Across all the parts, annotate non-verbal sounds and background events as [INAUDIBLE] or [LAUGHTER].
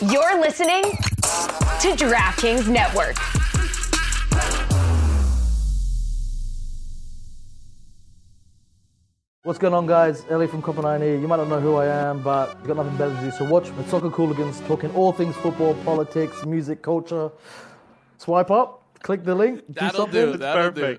You're listening to DraftKings Network. What's going on, guys? Ellie from Copenhagen here. You might not know who I am, but you've got nothing better to do. So watch the Soccer Cooligans talking all things football, politics, music, culture. Swipe up, click the link, do That'll something. do. That'll do.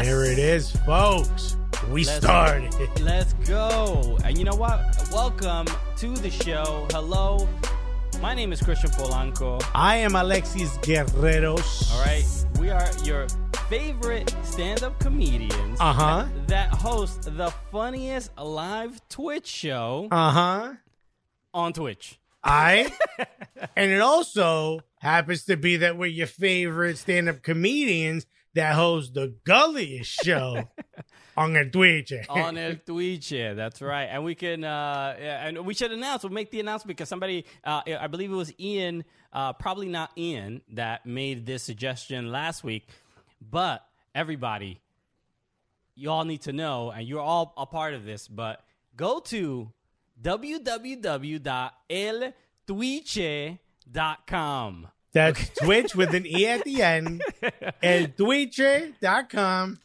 Yes. There it is, folks. We Let's- started. Let's go. And you know what? Welcome to the show. Hello. My name is Christian Polanco. I am Alexis Guerreros. All right. We are your favorite stand up comedians Uh-huh. that, that host the funniest live Twitch show Uh huh. on Twitch. I. [LAUGHS] and it also happens to be that we're your favorite stand-up comedians that host the Gulliest show [LAUGHS] on the Twitch. on El Twitch. That's right. And we can, uh, yeah, and we should announce, we'll make the announcement because somebody, uh, I believe it was Ian, uh, probably not Ian, that made this suggestion last week. But everybody, you all need to know, and you're all a part of this, but go to www.eltwiche.com. That's Twitch with an E at the end. [LAUGHS] and Twitch.com.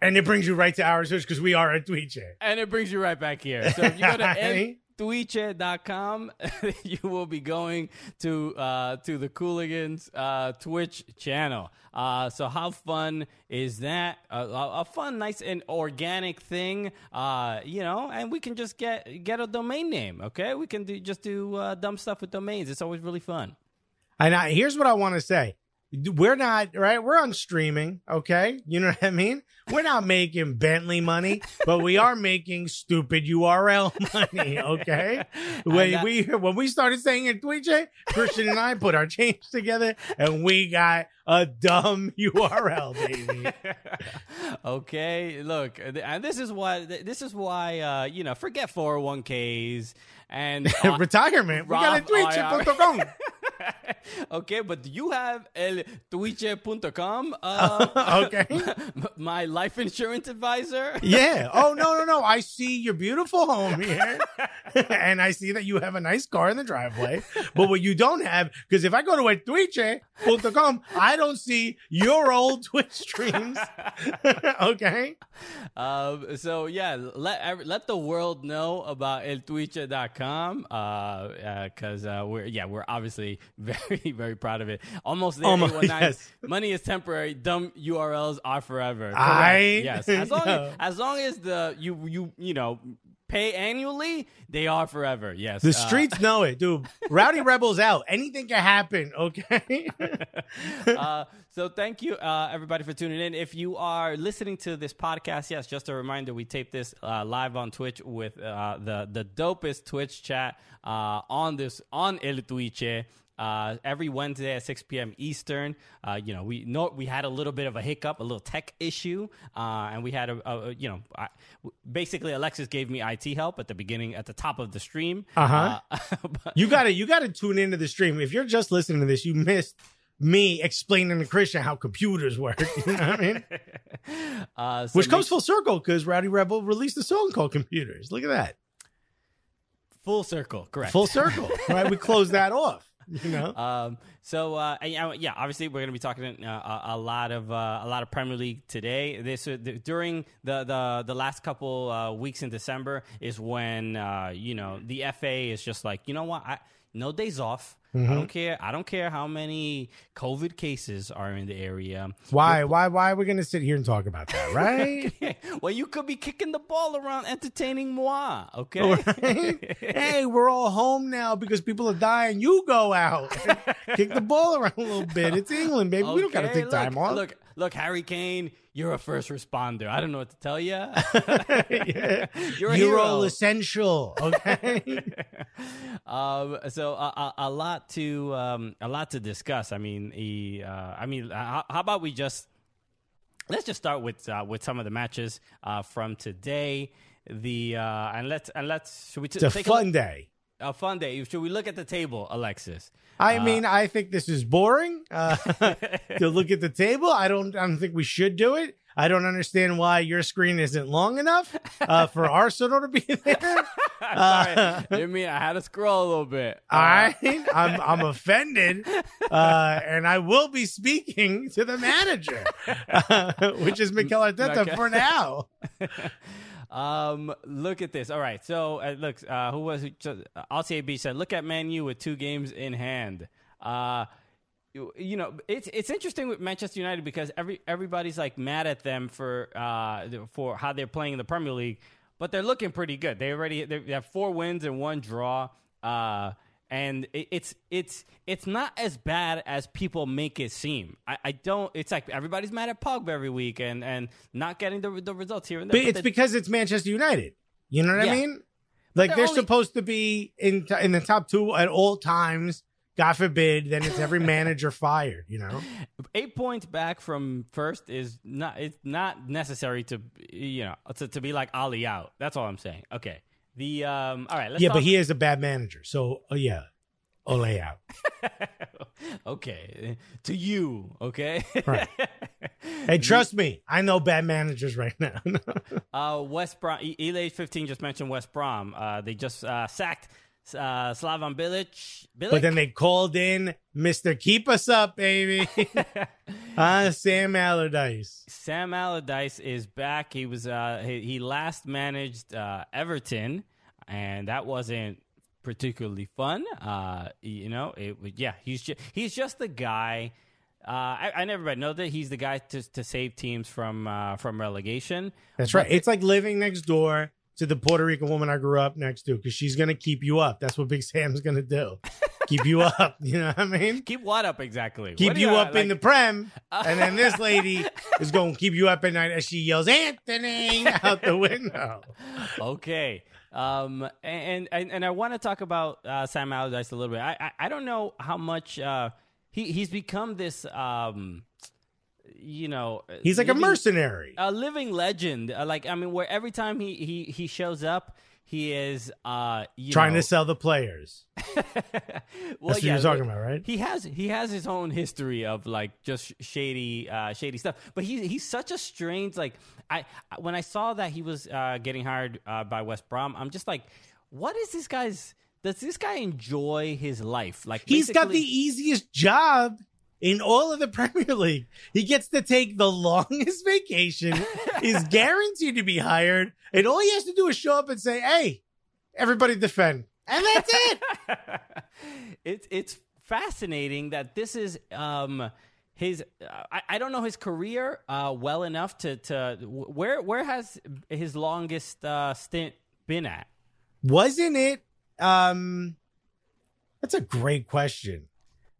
And it brings you right to our search because we are at Twitch. And it brings you right back here. So if you go to [LAUGHS] twitch.com, [LAUGHS] you will be going to uh, to the Cooligans uh, Twitch channel. Uh, so how fun is that? Uh, a, a fun, nice, and organic thing, uh, you know. And we can just get get a domain name. Okay, we can do just do uh, dumb stuff with domains. It's always really fun. And I, here's what I want to say. We're not, right? We're on streaming, okay? You know what I mean? We're not making Bentley money, but we are making stupid URL [LAUGHS] money, okay? [LAUGHS] When we when we started saying it Twitch, Christian and I put our change together and we got a dumb URL, baby. [LAUGHS] okay, look, and this is why this is why uh, you know forget 401ks and uh, Retirement. We got a Twitch.com. [LAUGHS] okay, but do you have el twitch.com? [LAUGHS] Uh, okay. [LAUGHS] my life insurance advisor. Yeah. Oh no, no, no. I see your beautiful home here. and I see that you have a nice car in the driveway. But what you don't have, because if I go to twitch.com, I don't see your old Twitch streams. okay. Um, so yeah, let let the world know about eltwicha.com uh because uh, we're yeah we're obviously [LAUGHS] very very proud of it. Almost there. Almost, yes. Money is temporary. Dumb URLs are forever. Correct. I yes. As long as, as long as the you you you know pay annually, they are forever. Yes. The Uh, streets know it, dude. [LAUGHS] Rowdy Rebels out. Anything can happen, okay? [LAUGHS] uh, so thank you, uh, everybody, for tuning in. If you are listening to this podcast, yes, just a reminder, we tape this uh, live on Twitch with uh, the the dopest Twitch chat uh, on this on El Twitch. Uh, every Wednesday at 6 p.m. Eastern, uh, you know, we know we had a little bit of a hiccup, a little tech issue, uh, and we had a, a you know, I, basically Alexis gave me IT help at the beginning, at the top of the stream. Uh-huh. Uh, but- [LAUGHS] you gotta you gotta tune into the stream. If you're just listening to this, you missed me explaining to Christian how computers work. [LAUGHS] You know what I mean? [LAUGHS] uh, so Which comes full circle because Rowdy Rebel released a song called Computers. Look at that. full circle, correct? Full circle. right? We closed that off. [LAUGHS] You know? Um, so uh, uh, yeah, obviously we're going to be talking uh, a, lot of uh, a lot of Premier League today. This uh, during the, the the last couple uh, weeks in December is when you know the FA is just like you know what I no days off. Mm-hmm. I don't care. I don't care how many COVID cases are in the area. Why? Why? Why are we going to sit here and talk about that? Right? [LAUGHS] well, you could be kicking the ball around, entertaining moi. Okay. Right? [LAUGHS] hey, we're all home now because people are dying. You go out, [LAUGHS] kick the ball around a little bit. It's England, baby. we don't got to Okay, take time off. Look, look, Harry Kane, you're a first responder. I don't know what to tell you. [LAUGHS] yeah. You're a You're all essential. Okay. [LAUGHS] um, so a, a, a lot to um, a lot to discuss. I mean, he, uh, I mean, how, how about we just let's just start with uh, with some of the matches uh, from today. The uh, and let's and let's should we t- it's a fun look- day. A fun day. Should we look at the table, Alexis? I mean, I think this is boring uh, [LAUGHS] to look at the table. I don't. I don't think we should do it. I don't understand why your screen isn't long enough uh, for Arsenal to be [LAUGHS] there. Sorry, didn't mean I had to scroll a little bit. All right, I'm I'm offended, uh, and I will be speaking to the manager, which is Mikel Arteta for now. [LAUGHS] Um, look at this. All right, so uh, look, uh, who was it? Uh, RCAB said, "Look at Man U with two games in hand." Uh, you, you know, it's it's interesting with Manchester United because every everybody's like mad at them for uh for how they're playing in the Premier League, but they're looking pretty good. They already they have four wins and one draw. Uh, and it, it's it's it's not as bad as people make it seem. I, I don't. It's like everybody's mad at Pogba every week and and not getting the the results here and there. But but it's they- because it's Manchester United. You know what Yeah. I mean? Like they're they're, only- supposed to be in in the top two at all times. God forbid, then it's every [LAUGHS] manager fired. You know, eight points back from first is not it's not necessary to you know to, to be like Ole out. That's all I'm saying. Okay. The um all right, let's yeah, talk- but he is a bad manager. So, oh yeah, Ole out. [LAUGHS] okay. To you, okay? Right. [LAUGHS] Hey, trust me, I know bad managers right now. [LAUGHS] uh West Brom Elay 15 just mentioned West Brom. Uh they just uh sacked uh Slaven Bilic. Bilic? but then they called in Mister Keep Us Up, baby. [LAUGHS] Ah, Sam Allardyce. Sam Allardyce is back. He was uh he, he last managed uh Everton and that wasn't particularly fun. Uh you know, it was yeah, he's just he's just the guy uh, I, I never know that he's the guy to to save teams from uh, from relegation. That's right. It's like living next door to the Puerto Rican woman I grew up next to because she's gonna keep you up. That's what Big Sam's gonna do. [LAUGHS] keep you up. You know what I mean? Keep what up exactly? Keep you uh, up in the like- prem, and then this [LAUGHS] lady is going to keep you up at night as she yells Anthony [LAUGHS] out the window. okay. Um, and and and I want to talk about uh, Sam Allardyce a little bit. I, I I don't know how much uh, he he's become this um, you know, He's like a mercenary. a living legend. Uh, like I mean, where every time he he he shows up, he is uh you Trying know, to sell the players. [LAUGHS] well, That's what you're talking about, right? He has he has his own history of like just shady uh, shady stuff. But he's he's such a strange like I when I saw that he was uh, getting hired uh, by West Brom, I'm just like, what is this guy's? Does this guy enjoy his life? Like He's got the easiest job in all of the [LAUGHS] Premier League. He gets to take the longest [LAUGHS] vacation, is [LAUGHS] guaranteed to be hired, and all he has to do is show up and say, "Hey, everybody defend." And that's it. it's it's fascinating that this is um his I, I don't know his career uh well enough to to where where has his longest uh stint been at Wasn't it um That's a great question.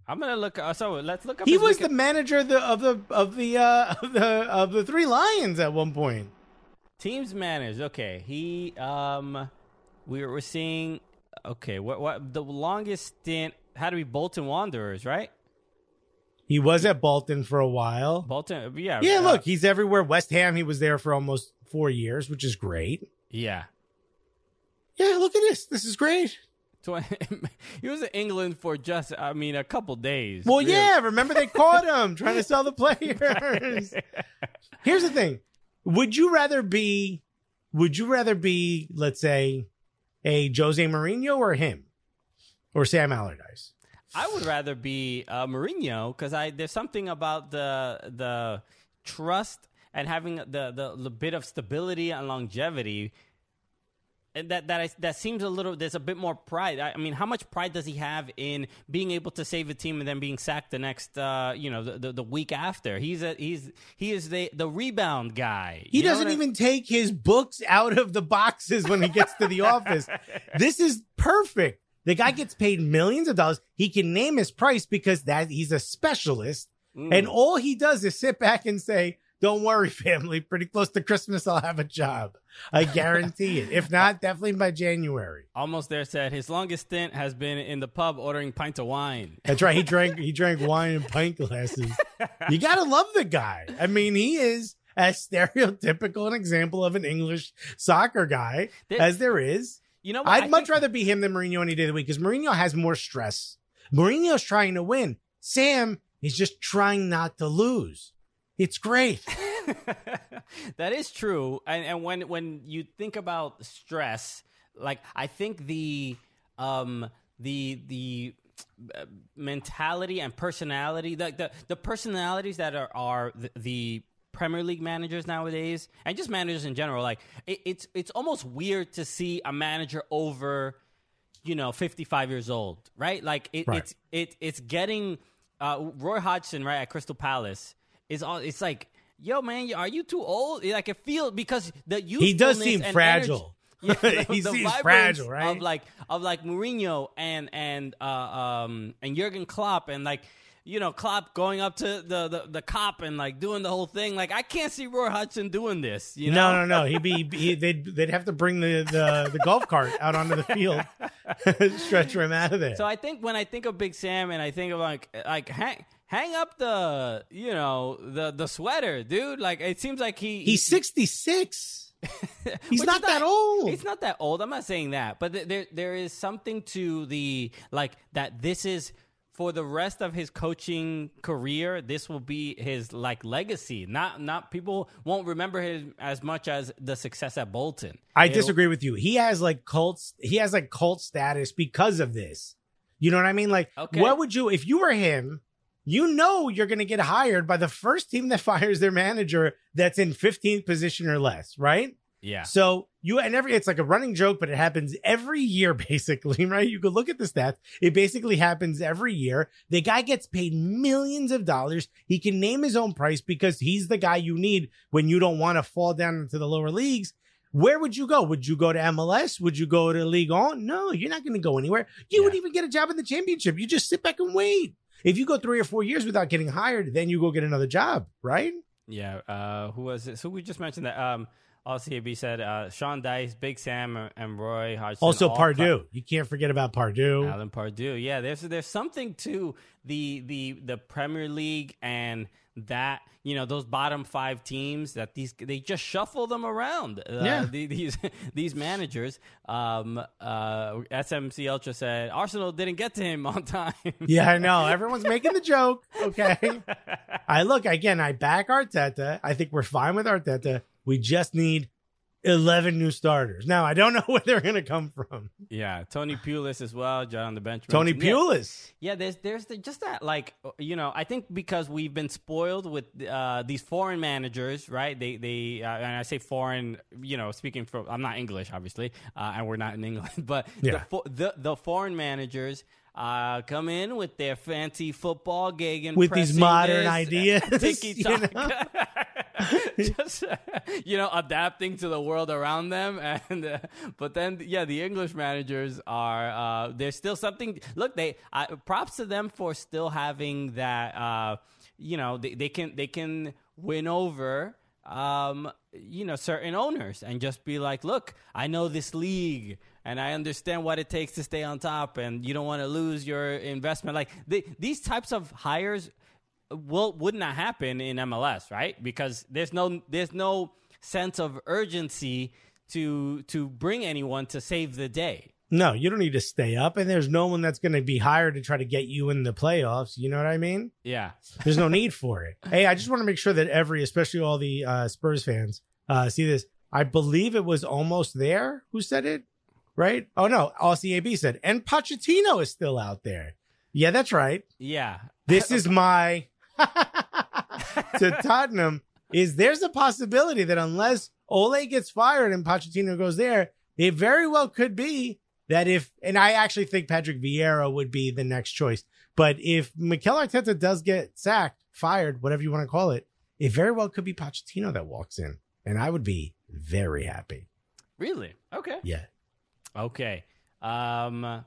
I'm gonna look uh, so let's look up He was Wiki- the manager of the of the of the uh [LAUGHS] of the of the Three Lions at one point. teams managed okay he um we were seeing okay what what the longest stint had to be bolton wanderers right He was at Bolton for a while. bolton yeah Yeah, uh, look, he's everywhere. West Ham, he was there for almost four years, which is great. yeah Yeah, look at this. This is great. [LAUGHS] He was in England for just, I mean, a couple days. Well, really. yeah, remember they caught him [LAUGHS] trying to sell the players. [LAUGHS] Here's the thing. Would you rather be would you rather be, let's say, a Jose Mourinho or him? Or Sam Allardyce? I would rather be uh, Mourinho because I there's something about the the trust and having the the, the bit of stability and longevity. And That that I, that seems a little. There's a bit more pride. I, I mean, how much pride does he have in being able to save a team and then being sacked the next, uh, you know, the, the, the week after? He's a he's he is the the rebound guy. He You doesn't what I- even take his books out of the boxes when he gets to the [LAUGHS] office. This is perfect. The guy gets paid millions of dollars. He can name his price because that he's a specialist. Mm. And all he does is sit back and say, Don't worry, [LAUGHS] family. Pretty close to Christmas, I'll have a job. I guarantee it. If not, definitely by January. Almost there said his longest stint has been in the pub ordering pints of wine. That's right. He drank [LAUGHS] he drank wine in pint glasses. You gotta love the guy. I mean, he is as stereotypical an example of an English soccer guy There- as there is. You know what? I I'd much think- rather be him than Mourinho any day of the week because Mourinho has more stress. Mourinho has more stress. Mourinho's trying to win. Sam is just trying not to lose. It's great. [LAUGHS] that is true. And, and when when you think about stress, like I think the um the the uh, mentality and personality, like the the personalities that are are the, the Premier League managers nowadays, and just managers in general, like it, it's it's almost weird to see a manager over, you know, fifty five years old, right? Like it, Right. it's it it's getting uh, Roy Hodgson right at Crystal Palace is all. It's like, yo, man, are you too old? Like it feels because the He does seem fragile. energy- [LAUGHS] Yeah, [LAUGHS] He the seems fragile, right? Of like of like Mourinho and and uh, um and Jurgen Klopp and like you know Klopp going up to the, the the cop and like doing the whole thing. Like I can't see Roy Hodgson doing this. You know? No, no, no. He'd be he, they'd they'd have to bring the, the, the golf cart out onto the field, [LAUGHS] stretch him out of there. So I think when I think of Big Sam and I think of like like hang hang up the you know the the sweater, dude. Like it seems like he He's sixty six. [LAUGHS] He's not that old. He's not that old. I'm not saying that, but th- there there is something to the like that. This is for the rest of his coaching career. This will be his like legacy. Not not people won't remember him as much as the success at Bolton. I It'll- disagree with you. He has like cults. He has like cult status because of this. You know what I mean? Like, Okay. what would you if you were him? You know you're going to get hired by the first team that [LAUGHS] fires their manager that's in 15th position or less, right? Yeah. So you and every it's like a running joke, but it happens every year [LAUGHS] basically, right? You could look at the stats. It basically happens every year. The guy gets paid millions of dollars. He can name his own price because he's the guy you need when you don't want to fall down into the lower leagues. Where would you go? Would you go to MLS? Would you go to League On? No, you're not going to go anywhere. You Yeah. wouldn't even get a job in the championship. You just sit back and wait. If you go three or four years without getting hired, then you go get another job, right? Yeah. Uh, who was it? So we just mentioned that. Um, LCAB said uh, Sean Dyche, Big Sam, and Roy Hodgson. Also, all Pardew. You can't forget about Pardew. Alan Pardew. Yeah, there's there's something to the the the Premier League and that you know those bottom five teams that these they just shuffle them around. Uh, Yeah. the- these [LAUGHS] these managers. Um, uh, SMC Ultra said Arsenal didn't get to him on [LAUGHS] time. Yeah, I know. Everyone's making the joke. Okay. [LAUGHS] I look again. I back Arteta. I think we're fine with Arteta. We just need eleven new starters. Now I don't know [LAUGHS] where they're going to come from. yeah, Tony Pulis as well. John on the bench. Tony mentioned- yeah. Pulis. Yeah, there's there's the, just that like you know I think because we've been spoiled with uh, these foreign managers, right? They they uh, and I say foreign, you know, speaking from I'm not English, obviously, uh, and we're not in England, [LAUGHS] but the, fo- the the foreign managers. Uh, come in with their fancy football gig and With these modern this, ideas, [LAUGHS] tiki you know? [LAUGHS] [LAUGHS] just [LAUGHS] you know adapting to the world around them. And uh, but then yeah the english managers are uh there's still something look they props to them for still having that uh you know they, they can they can win over um you know certain owners and just be like look i know this league and i understand what it takes to stay on top and you don't want to lose your investment. Like they, these types of hires will would not happen in MLS, right? Because there's no there's no sense of urgency to to bring anyone to save the day. No, you don't need to stay up, and there's no one that's going to be hired to try to get you in the playoffs. You know what I mean? Yeah. There's no need for it. [LAUGHS] Hey, I just want to make sure that every, especially all the uh, Spurs fans, uh, see this. I believe it was almost there. Who said it? Right? Oh no, LCAB said, and Pochettino is still out there. Yeah, that's right. Yeah. This is [LAUGHS] my [LAUGHS] to Tottenham. Is there's a possibility that unless Ole gets fired and Pochettino goes there, it very well could be that if, and I actually think Patrick Vieira would be the next choice. But if Mikel Arteta does get sacked, fired, whatever you want to call it, it very well could be Pochettino that walks in, and I would be very happy. Really? Okay. Yeah. Okay. Um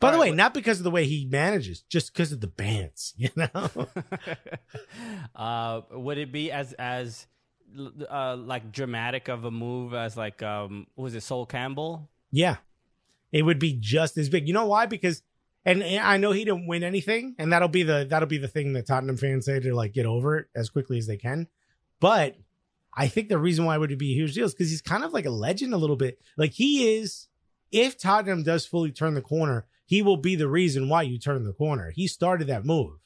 By All the right, way, not because of the way he manages, just because of the bands, [LAUGHS] you know. [LAUGHS] uh would it be as as uh like dramatic of a move as like um was it Sol Campbell? Yeah. It would be just as big. You know why? Because and, and I know he didn't win anything, and that'll be the that'll be the thing that Tottenham fans say to like get over it as quickly as they can. But I think the reason why it would be a huge deal is because he's kind of like a legend a little bit. Like he is if Tottenham does fully turn the corner, he will be the reason why you turn the corner. He started that move.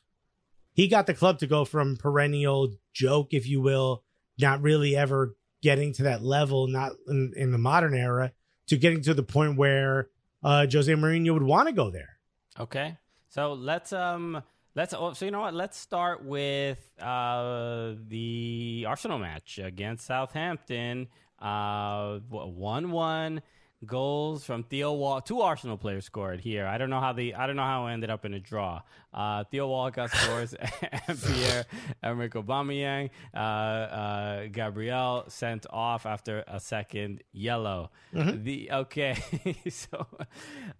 He got the club to go from perennial joke, if you will, not really ever getting to that level, not in, in the modern era, to getting to the point where uh, Jose Mourinho would want to go there. Okay, so let's um let's oh, so you know what? Let's start with uh the Arsenal match against Southampton. Uh, one one goals from Theo Wall. Two Arsenal players scored here. I don't know how the I don't know how it ended up in a draw. Uh, Theo Walcott scores, [LAUGHS] and Pierre Emerick Aubameyang. Uh, uh, Gabriel sent off after a second yellow. The okay, [LAUGHS] so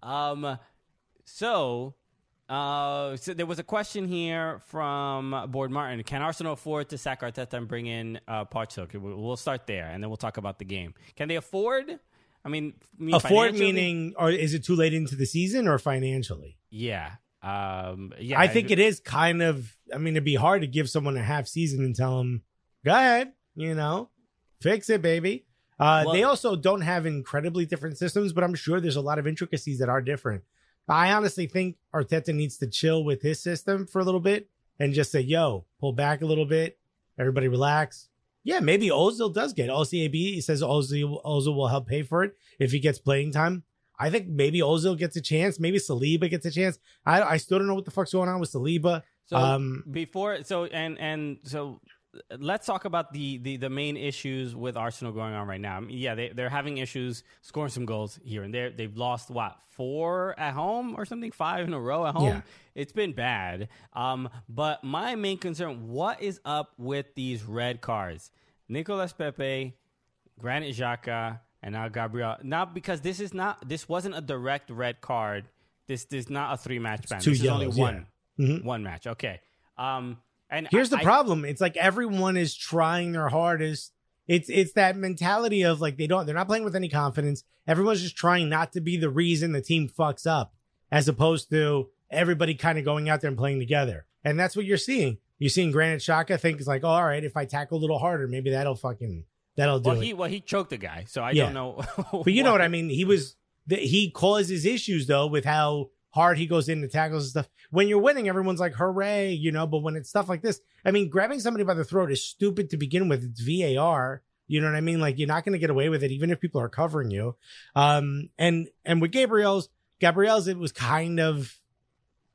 um, so. Uh, so there was a question here from Board Martin. Can Arsenal afford to sack Arteta and bring in uh, Parchuk? We'll start there, and then we'll talk about the game. Can they afford? I mean, mean Afford meaning, or is it too late into the season or financially? Yeah. Um, yeah. I think it is kind of. I mean, it'd be hard to give someone a half season and tell them, "Go ahead, you know, fix it, baby." Uh, Well- they also don't have incredibly different systems, but I'm sure there's a lot of intricacies that are different. I honestly think Arteta needs to chill with his system for a little bit and just say, "Yo, pull back a little bit, everybody relax." Yeah, maybe Ozil does get OCAB. He says Ozil, Ozil will help pay for it if he gets playing time. I think maybe Ozil gets a chance. Maybe Saliba gets a chance. I, I still don't know what the fuck's going on with Saliba. So um, before, so and and so, let's talk about the the the main issues with Arsenal going on right now. I mean, yeah, they they're having issues scoring some goals here and there. They've lost what four at home or something, five in a row at home. Yeah. It's been bad. Um, but my main concern: what is up with these red cards? Nicolas Pepe, Granit Xhaka, and now Gabriel. Not because this is not this wasn't a direct red card. This, this is not a three match ban. two This is only one yeah. Mhm. one match. Okay. Um, and Here's the I- I- problem. It's like everyone is trying their hardest. It's it's that mentality of like they don't they're not playing with any confidence. Everyone's just trying not to be the reason the team fucks up, as opposed to everybody kind of going out there and playing together. And that's what you're seeing. You're seeing Granit Xhaka think it's like, oh, all right, if I tackle a little harder, maybe that'll fucking that'll do well, it. he well he choked the guy, so I Yeah. don't know. [LAUGHS] But you know what I mean. He was the, he causes issues though with how hard he goes in and tackles and stuff. When you're winning, everyone's like hooray, you know. But when it's stuff like this, I mean, grabbing somebody by the throat is stupid to begin with. It's VAR. You know what I mean? Like you're not going to get away with it, even if people are covering you. Um, and and with Gabriel's, Gabriel's, it was kind of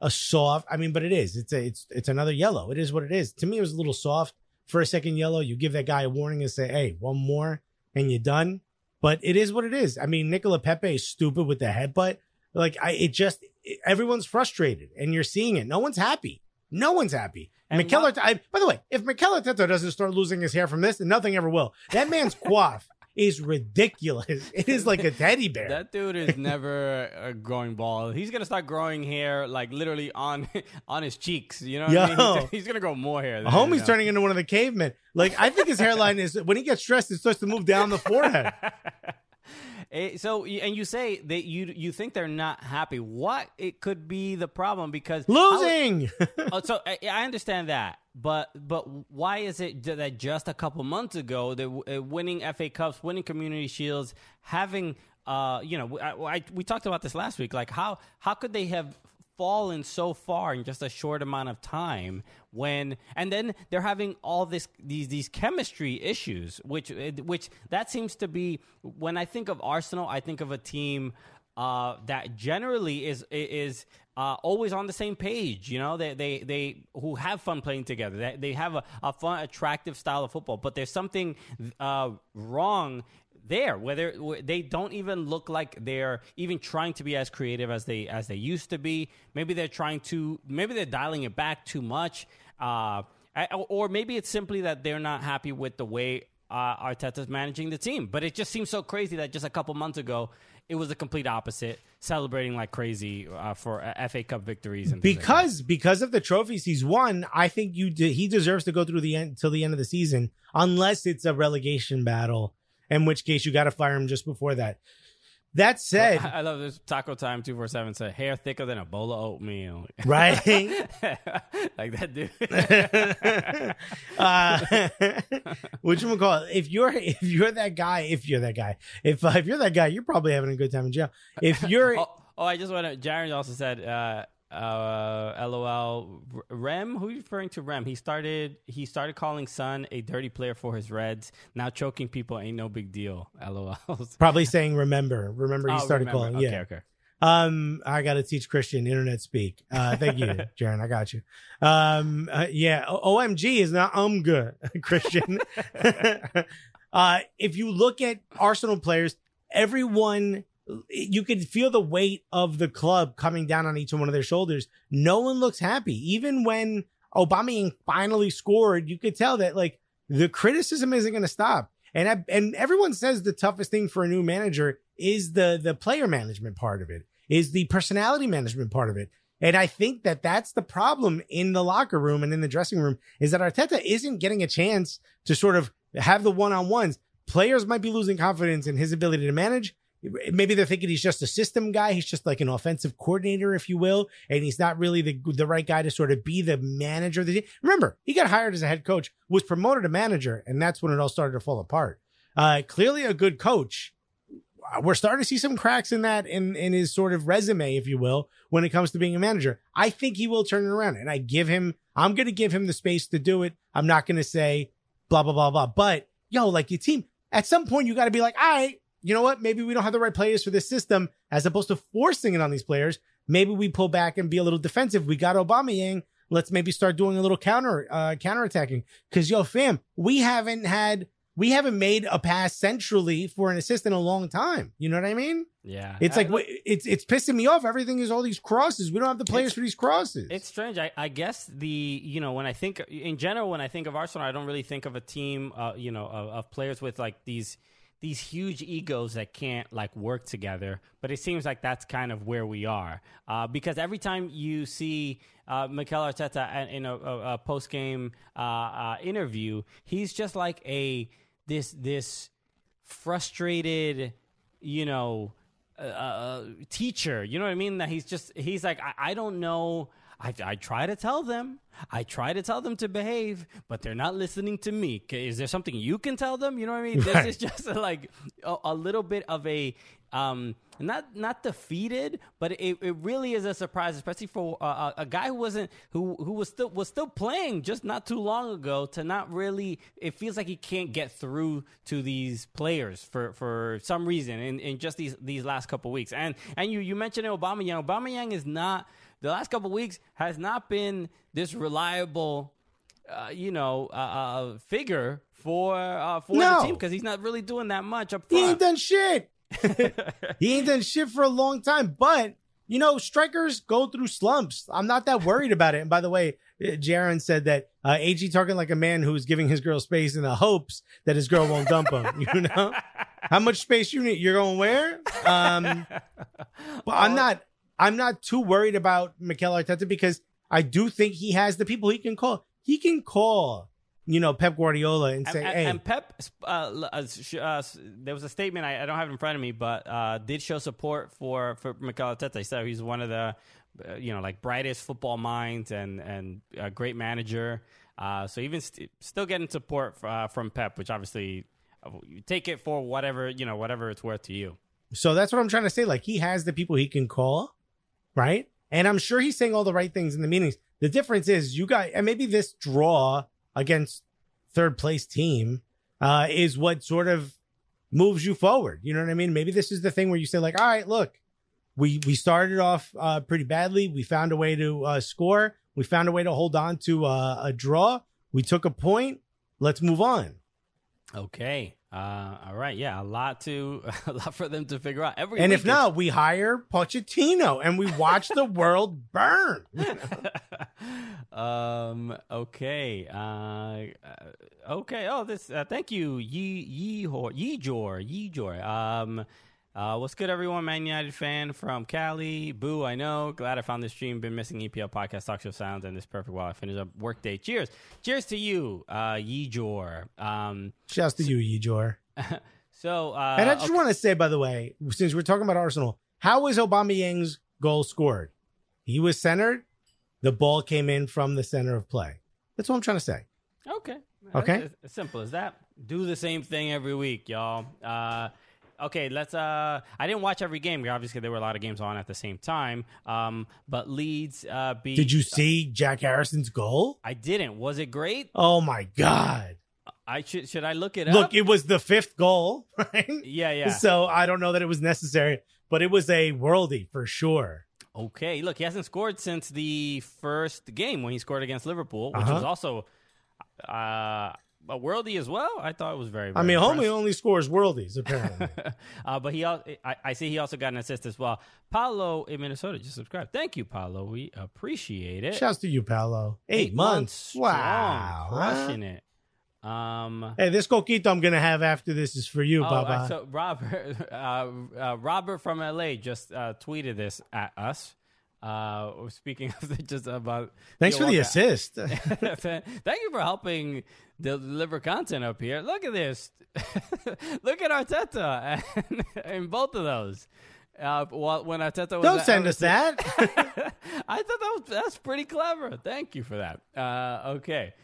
a soft. I mean, but it is. It's a it's it's another yellow. It is what it is. To me, it was a little soft for a second yellow. You give that guy a warning and say, hey, one more, and you're done. But it is what it is. I mean, Nicola Pepe is stupid with the headbutt. Like I, it just everyone's frustrated, and you're seeing it. No one's happy. No one's happy. And Mikel what- I, by the way, if Mikel Arteta doesn't start losing his hair from this, then nothing ever will. That man's [LAUGHS] coif is ridiculous. [LAUGHS] It is like a teddy bear. That dude is never uh, growing bald. He's gonna start growing hair like literally on [LAUGHS] on his cheeks. You know, what I mean? He's, he's gonna grow more hair. than- Homie's turning into one of the cavemen. Like I think his hairline is when he gets stressed, it starts to move down the forehead. Eh, so, and you say that you you think they're not happy. What it could be the problem because how- Losing. [LAUGHS] oh, so I, I understand that, but but why is it that just a couple months ago they w- uh, winning FA Cups, winning Community Shields, having uh you know I, I, we talked about this last week. Like how how could they have fallen so far in just a short amount of time when and then they're having all this these these chemistry issues which which that seems to be when i think of arsenal i think of a team uh, that generally is is uh, always on the same page. You know, they they they who have fun playing together. They, they have a, a fun, attractive style of football. But there's something uh, wrong there whether they don't even look like they're even trying to be as creative as they as they used to be maybe they're trying to maybe they're dialing it back too much uh or maybe it's simply that they're not happy with the way uh, Arteta's managing the team. But it just seems so crazy that just a couple months ago, it was the complete opposite, celebrating like crazy uh, for uh, FA Cup victories and things like because because of the trophies he's won, I think you de- he deserves to go through the end till the end of the season, unless it's a relegation battle, in which case you got to fire him just before that. That said, I love this Taco Time two four seven said hair thicker than a bowl of oatmeal. [LAUGHS] right? [LAUGHS] like that dude. [LAUGHS] uh, what you call it? If you're if you're that guy, if you're that guy, if uh, if you're that guy, you're probably having a good time in jail. If you're oh, oh, I just want to. Jaron also said, uh, uh, "LOL." Rem, who are you referring to? Rem. He started. He started calling Son a dirty player for his Reds. Now choking people ain't no big deal. [LAUGHS] LOL. probably saying, "Remember, remember." He Oh, started remember. calling. Okay, yeah. okay. Um, I got to teach Christian internet speak. Uh, thank you, [LAUGHS] Jaron. I got you. Um, uh, yeah. O- OMG is not um good, [LAUGHS] Christian. uh, if you look at Arsenal players, everyone, you could feel the weight of the club coming down on each one of their shoulders. No one looks happy. Even when Aubameyang finally scored, you could tell that like the criticism isn't going to stop. And I, and everyone says the toughest thing for a new manager is the the player management part of it, is the personality management part of it. And I think that that's the problem in the locker room and in the dressing room is that Arteta isn't getting a chance to sort of have the one on ones. Players might be losing confidence in his ability to manage. Maybe they're thinking he's just a system guy. He's just like an offensive coordinator, if you will, and he's not really the the right guy to sort of be the manager of the team. Remember, he got hired as a head coach, was promoted to manager, and that's when it all started to fall apart. Uh, clearly a good coach. We're starting to see some cracks in that in in his sort of resume, if you will, when it comes to being a manager. I think he will turn it around, and I give him. I'm going to give him the space to do it. I'm not going to say blah blah blah blah. But yo, like your team, at some point you got to be like, all right, you know what? Maybe we don't have the right players for this system, as opposed to forcing it on these players. Maybe we pull back and be a little defensive. We got Aubameyang. Let's maybe start doing a little counter uh counterattacking. Cause yo, fam, we haven't had we haven't made a pass centrally for an assist in a long time. You know what I mean? Yeah, It's I- like it's it's pissing me off. Everything is all these crosses. We don't have the players for these crosses. It's strange. I, I guess the you know when I think in general when I think of Arsenal, I don't really think of a team uh, you know of, of players with like these these huge egos that can't like work together. But it seems like that's kind of where we are uh, because every time you see uh, Mikel Arteta in a, a, a post game uh, uh, interview, he's just like a this this frustrated you know uh, uh, teacher. You know what I mean? That he's just he's like I, I don't know. I, I try to tell them. I try to tell them to behave, but they're not listening to me. Is there something you can tell them? You know what I mean? Right. This is [LAUGHS] just like a, a little bit of a um, not not defeated, but it, it really is a surprise, especially for uh, a, a guy who wasn't who who was still was still playing just not too long ago. To not really, it feels like he can't get through to these players for, for some reason in, in just these these last couple weeks. And and you you mentioned Aubameyang. Obama Yang is not the last couple weeks has not been this reliable uh, you know, uh, uh, figure for uh, for No. the team because he's not really doing that much up he ain't done shit. [LAUGHS] he ain't done shit for a long time. But you know, strikers go through slumps. I'm not that worried about it. And by the way, uh, Jaron said that uh, AG talking like a man who's giving his girl space in the hopes that his girl won't dump him. You know, [LAUGHS] how much space you need? You're going where? Um, but I'm not. I'm not too worried about Mikel Arteta because I do think he has the people he can call. He can call, you know, Pep Guardiola and And, say, and- "Hey, and Pep, uh, uh, uh, there was a statement I, I don't have it in front of me, but uh, did show support for for Mikel Arteta. He said he's one of the, uh, you know, like brightest football minds and and a great manager. Uh, so even st- still getting support uh, from Pep, which obviously you take it for whatever you know, whatever it's worth to you. So that's what I'm trying to say. Like he has the people he can call, right? And I'm sure he's saying all the right things in the meetings. The difference is you got, and maybe this draw against third place team uh, is what sort of moves you forward. You know what I mean? Maybe this is the thing where you say like, all right, look, we we started off uh, pretty badly. We found a way to uh, score. We found a way to hold on to uh, a draw. We took a point. Let's move on. Okay. Uh, all right. Yeah, a lot to [LAUGHS] a lot for them to figure out. Every And if not, we hire Pochettino and we watch the [LAUGHS] world burn. [LAUGHS] um. Okay. Uh. uh, Okay. Oh, this. Uh, thank you. Ye Yee Yeehor Yeejor Yeejor. Um. Uh, what's good, everyone? Man United fan from Cali. Boo, I know. Glad I found this stream. Been missing EPL podcast, talk show sounds, and this perfect while I finish up work day. Cheers. Cheers to you, uh, Yeejor. Um, Shouts to you, Yijor. [LAUGHS] So, uh, And I just okay. want to say, by the way, since we're talking about Arsenal, how was Aubameyang's goal scored? He was centered. The ball came in from the center of play. That's what I'm trying to say. Okay. Okay. It's as simple as that. Do the same thing every week, y'all. Uh, okay, let's. Uh, I didn't watch every game. Obviously, there were a lot of games on at the same time. Um, but Leeds uh, beat. Did you see Jack Harrison's goal? I didn't. Was it great? Oh my God. I should. Should I look it Look, up? Look, it was the fifth goal, [LAUGHS] right? yeah, yeah. So I don't know that it was necessary, but it was a worldie for sure. Okay, look, he hasn't scored since the first game when he scored against Liverpool, which Uh-huh. was also uh, a worldie as well. I thought it was very. I very mean, homie only scores worldies, [LAUGHS] apparently. uh, but he, I, I see he also got an assist as well. Paulo in Minnesota just subscribed. Thank you, Paulo. We appreciate it. Shouts to you, Paolo. Eight, months. strong, Wow. huh? crushing it. Um, Hey, this coquito I'm going to have after this is for you, oh, Baba. uh, so Robert, [LAUGHS] uh, uh, Robert from LA just uh, tweeted this at us. Uh, speaking [LAUGHS] of the, just about Thanks for the assist. [LAUGHS] [LAUGHS] Thank you for helping deliver content up here. Look at this. Look at Arteta in both of those. Uh, well, when Arteta was Don't at send us that. I thought that was that's pretty clever. Thank you for that. Uh, okay.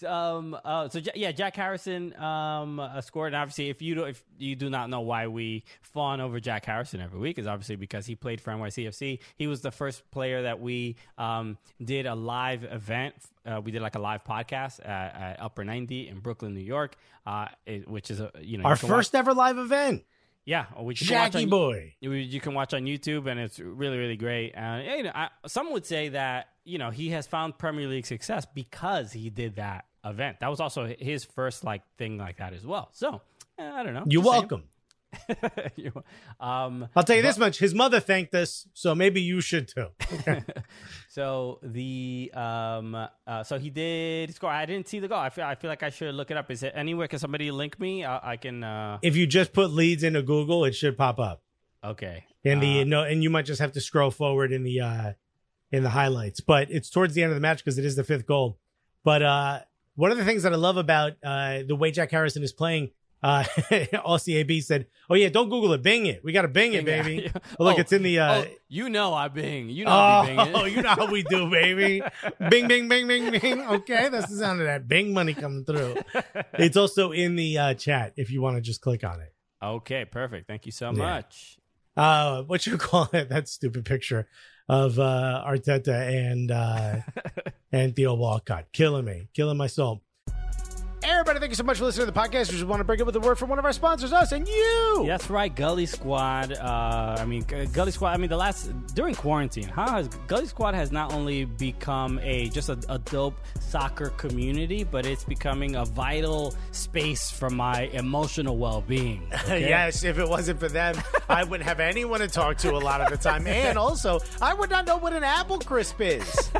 So, um, uh, so yeah, Jack Harrison um, uh, scored. And obviously, if you do, if you do not know why we fawn over Jack Harrison every week, is obviously because he played for NYCFC. He was the first player that we um, did a live event. Uh, we did like a live podcast at, at Upper 90 in Brooklyn, New York, uh, it- which is a you know Our you can watch- first ever live event. yeah, which you can watch Jackie on- boy. you, can watch on YouTube, and it's really, really great. Uh, you know, I, some would say that you know he has found Premier League success because he did that event. That was also his first like thing like that as well. So eh, I don't know. You're welcome. [LAUGHS] You- um, I'll tell you this much. His mother thanked us, so maybe you should too. [LAUGHS] so the um, uh, so he did score. I didn't see the goal. I feel I feel like I should look it up. Is it anywhere? Can somebody link me? I, I can. Uh, if you just put Leeds into Google, it should pop up. okay. And the Uh, no, and you might just have to scroll forward in the uh in the highlights. But it's towards the end of the match because it is the fifth goal. But uh one of the things that I love about uh the way Jack Harrison is playing, uh [LAUGHS] LCAB said, Oh yeah, don't Google it, bing it. We gotta bing it, baby. [LAUGHS] yeah. Oh, look, Oh, it's in the uh oh, you know I bing. You know I be Oh, [LAUGHS] you know how we do, baby. bing, bing, bing, bing, bing. Okay, that's the sound of that bing money coming through. It's also in the uh, chat if you want to just click on it. Okay, perfect. Thank you so Yeah. much. Uh, what you call it? That stupid picture of uh, Arteta and uh, [LAUGHS] and Theo Walcott killing me, killing my soul. Everybody, thank you so much for listening to the podcast. We just want to break up with a word from one of our sponsors, us and you. That's right, Gully Squad. Uh, I mean, Gully Squad. I mean, the last during quarantine, how has Gully Squad has not only become a just a, a dope soccer community, but it's becoming a vital space for my emotional well-being. [LAUGHS] okay? Yes, if it wasn't for them, [LAUGHS] I wouldn't have anyone to talk to a lot of the time. [LAUGHS] And also, I would not know what an apple crisp is.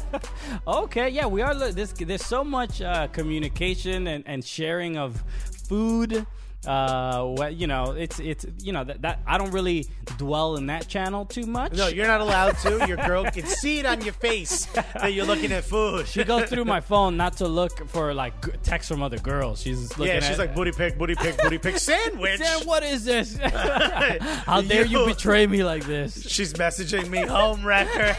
Okay, yeah, we are. This, there's so much uh, communication and, and sharing of food. Uh, what you know, it's it's you know that, that I don't really dwell in that channel too much. No, you're not allowed to. Your girl can see it on your face that you're looking at food. She goes through my phone not to look for like g- texts from other girls. She's looking Yeah, she's at, like booty pick, booty pick, booty pick sandwich. Sam, what is this? [LAUGHS] How dare you You- betray me like this? She's messaging me home wrecker.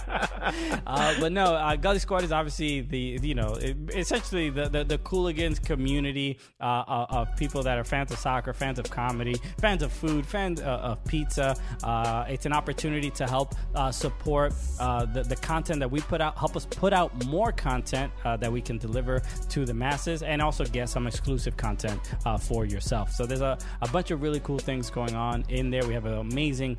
[LAUGHS] [LAUGHS] Uh, but no, uh, Gully Squad is obviously the you know it, essentially the the, the Cooligans community uh, uh, of people that are fans of soccer, fans of comedy, fans of food, fans uh, of pizza. Uh, it's an opportunity to help uh, support uh, the the content that we put out, help us put out more content uh, that we can deliver to the masses, and also get some exclusive content uh, for yourself. So there's a, a bunch of really cool things going on in there. We have an amazing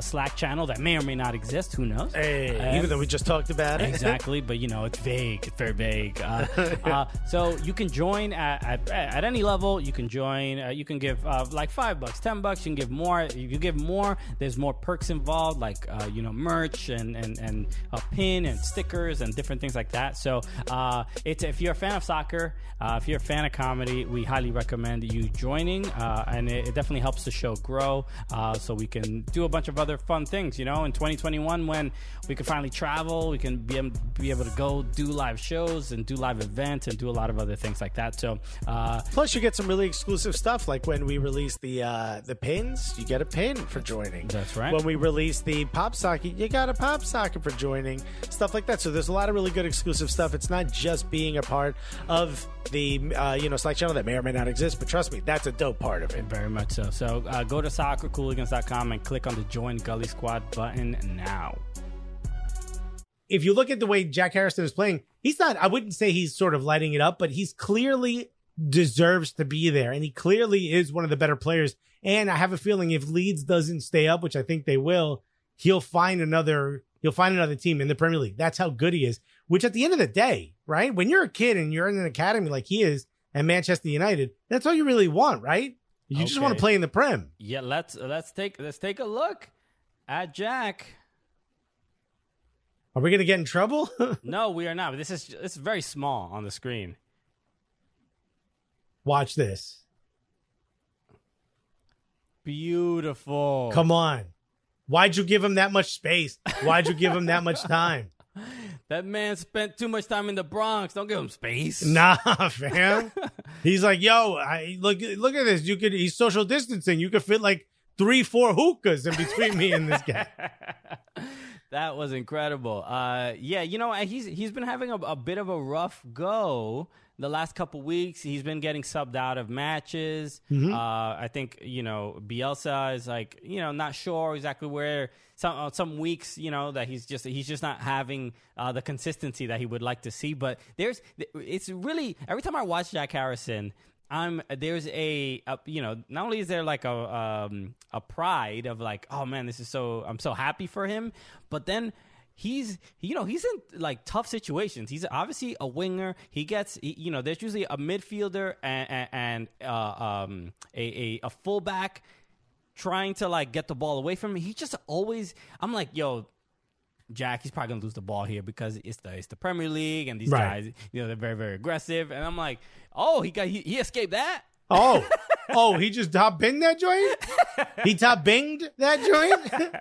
Slack channel that may or may not exist. Who knows? Hey, [LAUGHS] even though we just talked about it. exactly but you know it's vague it's very vague. Uh, [LAUGHS] uh, so you can join at, at, at any level. You can join uh, you can give uh, like five bucks ten bucks. You can give more if you give more there's more perks involved like uh, you know merch and and, and a pin and stickers and different things like that. So uh, it's if you're a fan of soccer uh, if you're a fan of comedy we highly recommend you joining uh, and it, it definitely helps the show grow uh, so we can do a bunch of other fun things you know in 2021 when we can finally travel. We can be able, be able to go do live shows and do live events and do a lot of other things like that. So, uh, Plus, you get some really exclusive stuff, like when we release the uh, the pins, you get a pin for joining. That's right. When we release the pop socket, you got a pop socket for joining. Stuff like that. So there's a lot of really good exclusive stuff. It's not just being a part of the uh, you know Slack channel that may or may not exist, but trust me, that's a dope part of it. very much so. So uh, go to soccercooligans.com and click on the Join Gully Squad button now. If you look at the way Jack Harrison is playing, he's not, I wouldn't say he's sort of lighting it up, but he's clearly deserves to be there. And he clearly is one of the better players. And I have a feeling if Leeds doesn't stay up, which I think they will, he'll find another, he'll find another team in the Premier League. That's how good he is, which at the end of the day, right? When you're a kid and you're in an academy like he is at Manchester United, that's all you really want, right? You just want to play in the Prem. Yeah, let's let's take let's take a look at Jack. Are we going to get in trouble? [LAUGHS] No, we are not. This is this is very small on the screen. Watch this. Beautiful. Come on. Why'd you give him that much space? Why'd you give him that much time? [LAUGHS] That man spent too much time in the Bronx. Don't give him space. [LAUGHS] Nah, fam. He's like, yo, I look look at this. You could he's social distancing. You could fit like three, four hookahs in between me and this guy. That was incredible. Uh, yeah, you know he's he's been having a, a bit of a rough go the last couple weeks. He's been getting subbed out of matches. Uh, I think you know Bielsa is like you know not sure exactly where. Some uh, some weeks you know that he's just he's just not having uh, the consistency that he would like to see. But there's it's really every time I watch Jack Harrison. I'm there's a, a you know not only is there like a um, a pride of like oh man this is so I'm so happy for him but then he's you know he's in like tough situations. He's obviously a winger. He gets he, you know there's usually a midfielder and and, and uh, um a, a a fullback trying to like get the ball away from him. He just always I'm like yo Jack, he's probably gonna lose the ball here because it's the it's the Premier League and these Right. guys, you know, they're very very aggressive. And I'm like, oh, he got he, he escaped that. Oh, [LAUGHS] oh, he just top binged that joint? He top binged that joint?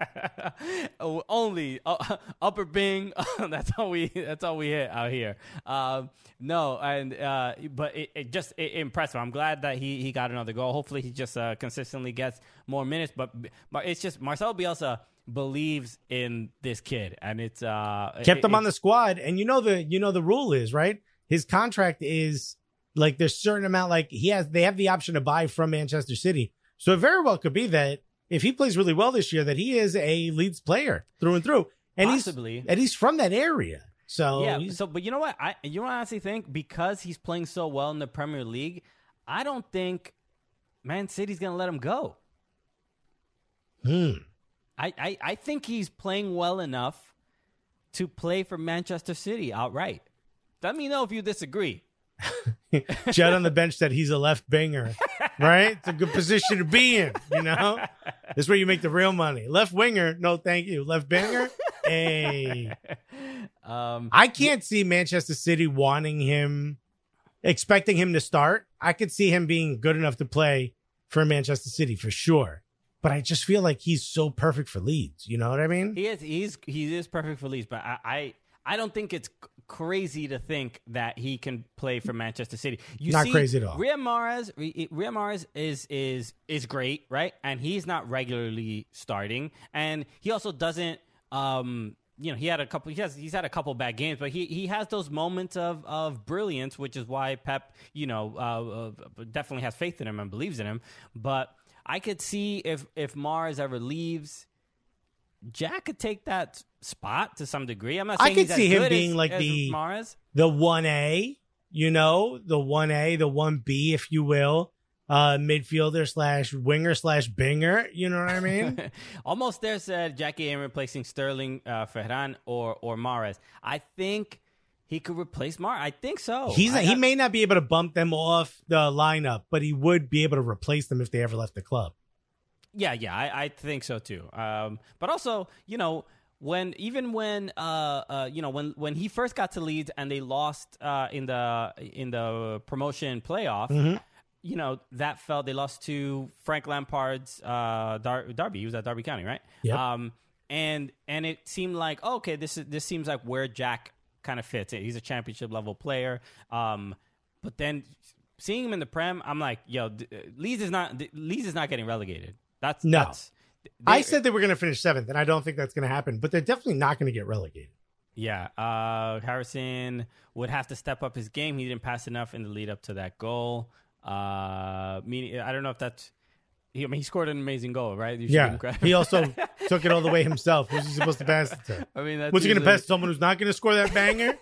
[LAUGHS] Oh, only uh, upper Bing. [LAUGHS] that's all we. That's all we hit out here. Um, no, and uh, but it, it just it, impressive. I'm glad that he he got another goal. Hopefully, he just uh, consistently gets more minutes. But but it's just Marcelo Bielsa believes in this kid, and it's uh Kept it- him on the squad. And you know the you know the rule is, right? His contract is like there's certain amount like he has they have the option to buy from Manchester City. So it very well could be that if he plays really well this year, that he is a Leeds player through and through. And Possibly. he's and he's from that area. So yeah. So, but you know what? I you know what I honestly think because he's playing so well in the Premier League, I don't think Man City's gonna let him go. Hmm. I, I, I think he's playing well enough to play for Manchester City outright. Let me know if you disagree. Judd on the bench said he's a left binger, right? It's a good position to be in, you know? This is where you make the real money. Left winger, no thank you. Left binger, hey. Um, I can't see Manchester City wanting him, expecting him to start. I could see him being good enough to play for Manchester City for sure. But I just feel like he's so perfect for Leeds. You know what I mean? he is he's he is perfect for Leeds, but I I, I don't think it's crazy to think that he can play for Manchester City. You Not see, crazy at all. Riyad Mahrez, Ri- Riyad Mahrez is is is great, right? And he's not regularly starting, and he also doesn't. Um, you know, he had a couple. He has. He's had a couple bad games, but he he has those moments of of brilliance, which is why Pep, you know, uh, uh, definitely has faith in him and believes in him. But I could see if if Mahrez ever leaves, Jack could take that spot to some degree. I'm not I saying could he's as see him being as- like as the- Mahrez. The 1A, you know, the 1A, the 1B, if you will, uh, midfielder slash winger slash binger. You know what I mean? [LAUGHS] Almost there said Jackie Aaron replacing Sterling, uh, Ferran, or or Mahrez. I think he could replace Mar. I think so. He's I he may not be able to bump them off the lineup, but he would be able to replace them if they ever left the club. Yeah, yeah, I, I think so too. Um, but also, you know, when even when uh, uh, you know when when he first got to Leeds and they lost uh, in the in the promotion playoff, Mm-hmm. you know that felt they lost to Frank Lampard's uh, Dar- Derby. He was at Derby County, right? Yep. Um, and and it seemed like oh, okay, this is this seems like where Jack kind of fits. He's a championship level player. Um, but then seeing him in the Prem, I'm like, yo, uh, Leeds is not Leeds is not getting relegated. That's No. That's, I said they were going to finish seventh, and I don't think that's going to happen. But they're definitely not going to get relegated. Yeah, uh, Harrison would have to step up his game. He didn't pass enough in the lead up to that goal. Uh, meaning, I don't know if that's. He, I mean, he scored an amazing goal, right? You Yeah, he also [LAUGHS] took it all the way himself. Who's he supposed to pass it to? I mean, that's What's he going to pass to someone who's not going to score that banger?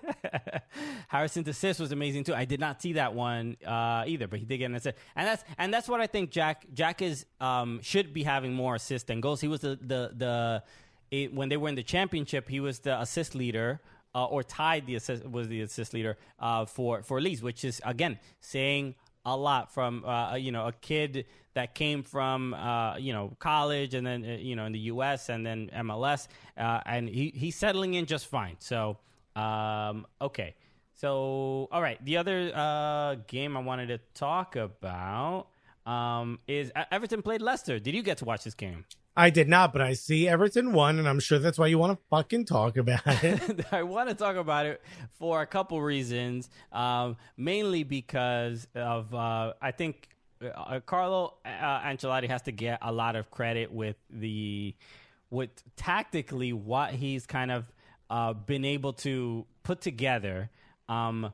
[LAUGHS] Harrison's assist was amazing too. I did not see that one uh, either, but he did get an assist, and that's and that's what I think. Jack Jack is um, should be having more assists than goals. He was the the the it, when they were in the championship, he was the assist leader. Uh, or tied the assist was the assist leader uh, for for Leeds, which is again saying a lot from uh, you know a kid that came from uh, you know college and then uh, you know in the U.S. and then MLS, uh, and he, he's settling in just fine. So um, okay, so all right, the other uh, game I wanted to talk about um, is Everton played Leicester. Did you get to watch this game? I did not, but I see Everton won, and I'm sure that's why you want to fucking talk about [LAUGHS] it. [LAUGHS] I want to talk about it for a couple reasons. Um, mainly because of uh, I think uh, Carlo uh, Ancelotti has to get a lot of credit with the with tactically what he's kind of uh, been able to put together. Um,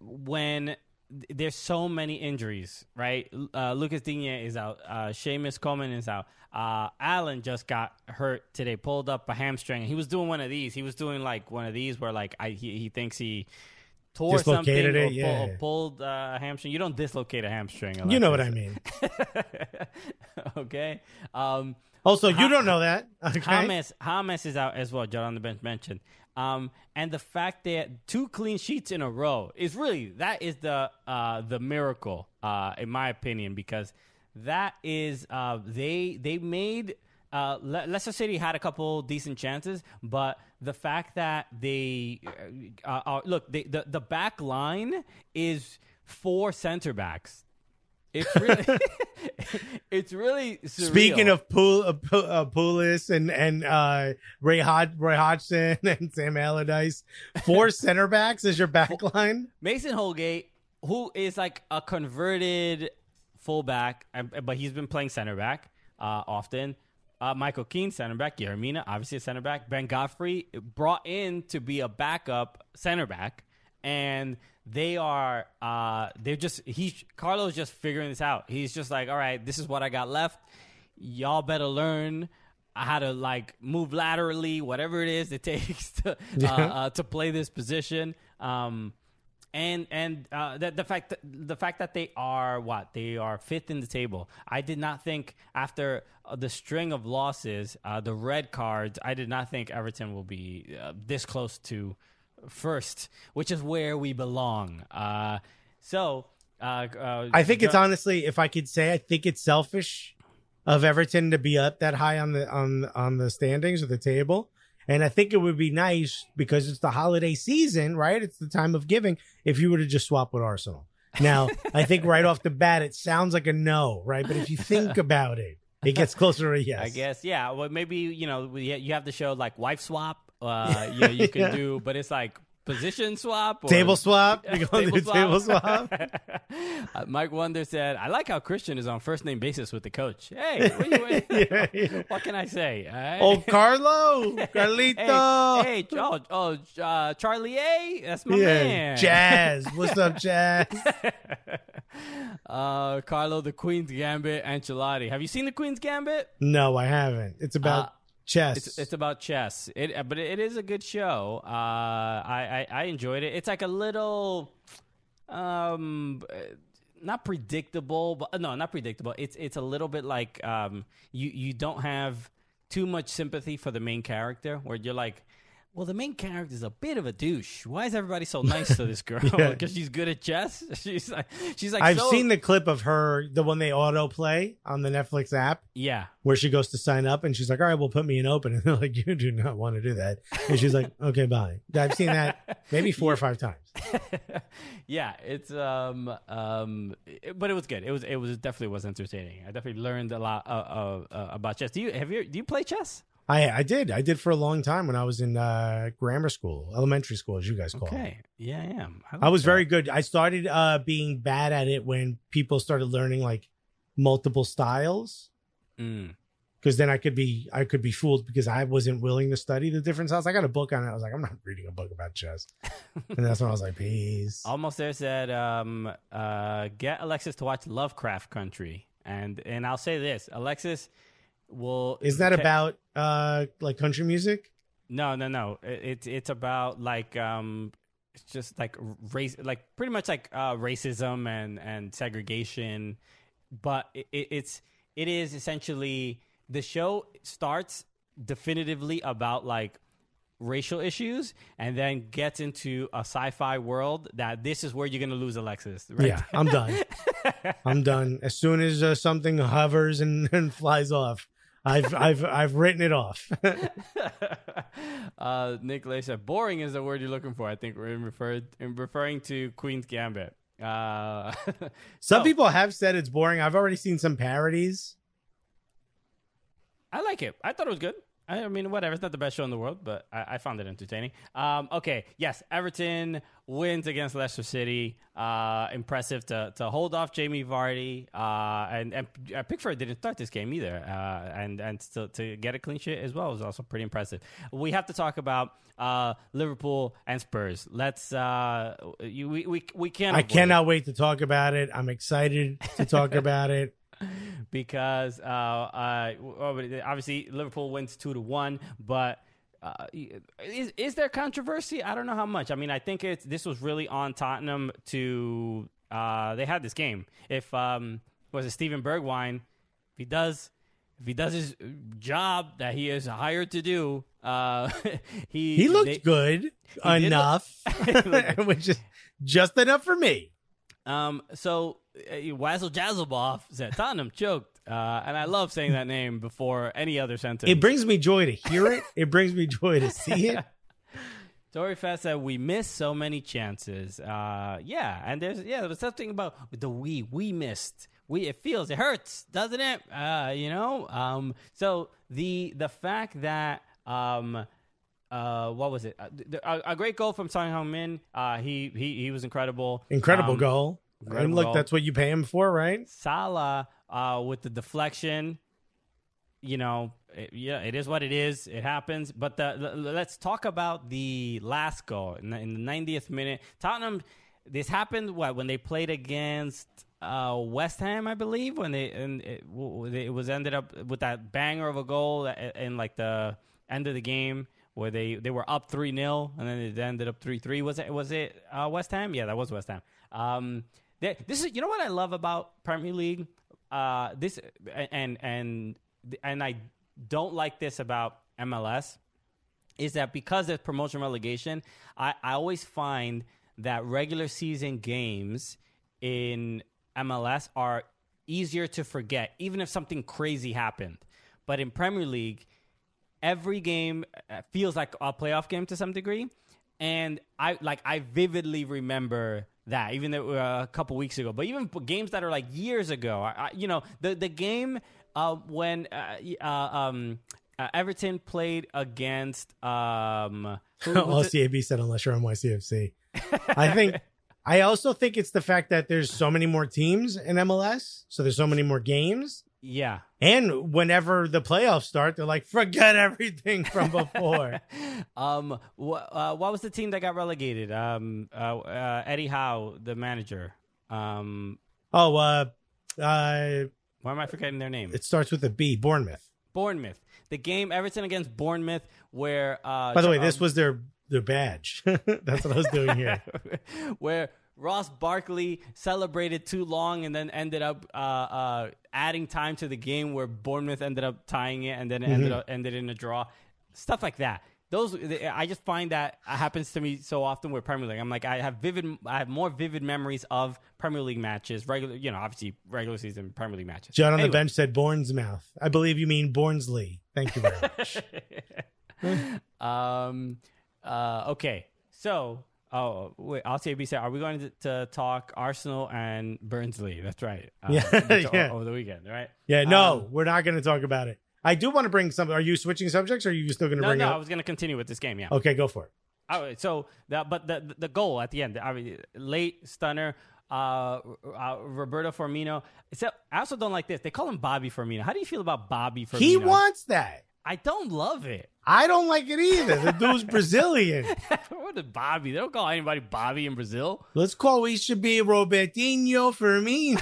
when there's so many injuries, right? Uh, Lucas Digne is out. Uh, Seamus Coleman is out. Uh, Allan just got hurt today, pulled up a hamstring. He was doing one of these. He was doing like one of these where like I, he, he thinks he tore something Dislocated or, it, pull- or pulled uh, a hamstring. You don't dislocate a hamstring. you know what I mean. [LAUGHS] okay. Um, Also, you don't know that. Okay? James James is out as well. John on the bench mentioned. Um, and the fact that two clean sheets in a row is really that is the uh, the miracle, uh, in my opinion, because that is uh, they they made uh, Le- Leicester City had a couple decent chances, but the fact that they uh, uh, look they, the the back line is four center backs. It's really [LAUGHS] it's really surreal. Speaking of Pool, uh, uh, and and uh, Ray Hod- Roy Hodgson [LAUGHS] and Sam Allardyce, four [LAUGHS] center backs as your back line. Mason Holgate, who is like a converted fullback, but he's been playing center back uh, often. Uh, Michael Keane, center back. Yerry Mina, obviously a center back. Ben Godfrey brought in to be a backup center back, and they are uh, they're just he Carlo's just figuring this out. He's just like, all right, this is what I got left. Y'all better learn how to like move laterally, whatever it is it [LAUGHS] takes to uh, uh, to play this position. Um, and and uh, the, the fact that, the fact that they are what they are fifth in the table. I did not think after uh, the string of losses, uh, the red cards. I did not think Everton will be uh, this close to first, which is where we belong. Uh, so uh, uh, I think it's honestly, if I could say, I think it's selfish of Everton to be up that high on the on on the standings or the table. And I think it would be nice because it's the holiday season, right? It's the time of giving. If you were to just swap with Arsenal, now I think right off the bat it sounds like a no, right? But if you think [LAUGHS] about it, it gets closer to a yes. I guess, yeah. Well, maybe you know you have to show like wife swap. Uh, you know, [LAUGHS] you can Yeah. do, but it's like position swap, or, Table swap. [LAUGHS] You go Table do table swap. [LAUGHS] Uh, Mike Wonder said, "I like how Christian is on first name basis with the coach. Hey, what, you, Yeah, yeah. what can I say? Right? Oh, Carlo, Carlito. Hey, hey, oh, oh uh, Charlie A, that's my yeah, man. Jazz. What's up, Jazz? Uh, Carlo, the Queen's Gambit, Ancelotti. Have you seen the Queen's Gambit? No, I haven't. It's about Uh, chess. It's it's about chess. It, uh, but it is a good show. Uh, I, I I enjoyed it. It's like a little, um, not predictable, but no, not predictable. It's it's a little bit like um, you you don't have too much sympathy for the main character, where you're like. Well, the main character is a bit of a douche. Why is everybody so [LAUGHS] nice to this girl? Yeah. [LAUGHS] Because she's good at chess. [LAUGHS] She's like, she's like. I've so- seen the clip of her, the one they autoplay on the Netflix app, Yeah, where she goes to sign up and she's like, "All right, well, put me in open," and they're like, "You do not want to do that," and she's like, "Okay, bye." I've seen that maybe four or five times. yeah, it's um um, it- but it was good. It was it was definitely was entertaining. I definitely learned a lot uh, uh, uh, about chess. Do you have you do you play chess? I I did. I did for a long time when I was in uh, grammar school, elementary school, as you guys call it. Okay. Yeah, I am. I like was that. very good. I started uh, being bad at it when people started learning like multiple styles. Mm. Because then I could be I could be fooled because I wasn't willing to study the different styles. I got a book on it. I was like, I'm not reading a book about chess. [LAUGHS] and that's when I was like, peace. Almost there said, um, uh, get Alexis to watch Lovecraft Country, and and I'll say this: Alexis will. Is that about uh like country music? No, no, no. It- It's it's about like um, it's just like race, like pretty much like uh, racism and and segregation, but it, it, it's it is essentially the show starts definitively about like racial issues and then gets into a sci-fi world that this is where you're gonna lose Alexis. Right? Yeah, I'm done. [LAUGHS] I'm done. As soon as uh, something hovers and, [LAUGHS] and flies off, I've I've I've written it off. [LAUGHS] uh, Nick Lay said, "Boring is the word you're looking for." I think we're in referred in referring to Queen's Gambit. Uh, [LAUGHS] Some so, people have said it's boring. I've already seen some parodies. I like it. I thought it was good. I I mean, whatever. It's not the best show in the world, but I, I found it entertaining. Um, okay, yes, Everton wins against Leicester City. Uh, impressive to to hold off Jamie Vardy. Uh, and and Pickford didn't start this game either. Uh, and and to, to get a clean sheet as well was also pretty impressive. We have to talk about uh, Liverpool and Spurs. Let's. Uh, you, we we we can't. I avoid it. cannot wait to talk about it. I'm excited to talk [LAUGHS] about it. [LAUGHS] because uh, uh, obviously Liverpool wins two to one, but. Uh, is is there controversy? I don't know how much. I mean, I think it's this was really on Tottenham to uh, they had this game. If um, was it Steven Bergwijn? If he does, if he does his job that he is hired to do, uh, [LAUGHS] he He looked they- good look- enough, [LAUGHS] which is just enough for me. Um, so uh, Wazzle Jazzleboff said Tottenham choked, uh, and I love saying that name before any other sentence. It brings me joy to hear it. It brings me joy to see it. [LAUGHS] Tory Fest said we missed so many chances. Uh, yeah, and there's yeah, there was something about the we we missed. We it feels it hurts, doesn't it? Uh, you know. Um, so the the fact that um, uh, what was it? Uh, a, a great goal from Son Heung Min. Uh, he he he was incredible. Incredible Um, goal. incredible and look, goal. that's what you pay him for, right? Salah uh, with the deflection. You know, it, yeah, it is what it is. It happens. But the, the- let's talk about the last goal in the, in the 90th minute. Tottenham. This happened what when they played against uh, West Ham, I believe, when they and it, it was ended up with that banger of a goal in, in like the end of the game where they, they were up three 0 and then it ended up three three. Was it was it uh, West Ham? Yeah, that was West Ham. Um, they, this is you know what I love about Premier League. Uh, this and and and I don't like this about MLS is that because of promotion relegation, I, I always find that regular season games in MLS are easier to forget, even if something crazy happened. But in Premier League, every game uh, feels like a playoff game to some degree, and I like I vividly remember that, even though uh, a couple weeks ago. But even games that are like years ago, I, I, you know, the the game uh, when uh, uh, um, uh, Everton played against um, who [LAUGHS] it? LCAB said unless you're on YCFC. I think I also think it's the fact that there's so many more teams in MLS, so there's so many more games. Yeah. And whenever the playoffs start, they're like, forget everything from before. [LAUGHS] Um, wh- uh, what was the team that got relegated? Um, uh, uh, Eddie Howe, the manager. Um, oh, uh, uh, why am I forgetting their name? it starts with a B, Bournemouth. Bournemouth. The game Everton against Bournemouth, where uh, By the way, Char- this was their their badge. [LAUGHS] That's what I was doing here. [LAUGHS] where Ross Barkley celebrated too long and then ended up uh, uh, adding time to the game, where Bournemouth ended up tying it and then it ended up ended in a draw. Stuff like that. Those I just find that happens to me so often with Premier League. I'm like I have vivid, I have more vivid memories of Premier League matches, regular, you know, obviously regular season Premier League matches. John on the bench said Bournemouth. I believe you mean Bournesley. Thank you very [LAUGHS] much. um. Uh. Okay. So. Oh wait. LCAB said, "Are we going to, to talk Arsenal and Burnsley?" That's right. Uh, Yeah, [LAUGHS] yeah. Over the weekend, right? Yeah, no, Um, we're not going to talk about it. I do want to bring some. Are you switching subjects? or Are you still going to No, bring no, up? I was going to continue with this game. Yeah. Okay, go for it. All right, so the, but the the goal at the end, I mean, late stunner, uh, uh, Roberto Firmino. So I also don't like this. They call him Bobby Firmino. How do you feel about Bobby Firmino? He wants that. I don't love it. I don't like it either. The dude's [LAUGHS] Brazilian. [LAUGHS] what is Bobby? They don't call anybody Bobby in Brazil. Let's call. We should be Robertinho Firmino.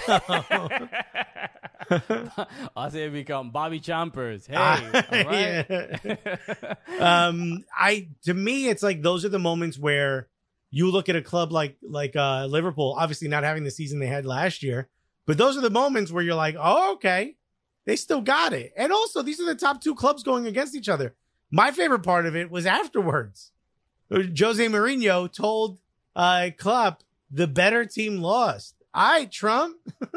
I'll say it become Bobby Chompers. Hey, right. yeah. [LAUGHS] um, I to me, it's like those are the moments where you look at a club like like uh, Liverpool, obviously not having the season they had last year, but those are the moments where you're like, oh, okay, they still got it. And also, these are the top two clubs going against each other. My favorite part of it was afterwards. Jose Mourinho told uh, Klopp the better team lost. All right, Trump. [LAUGHS]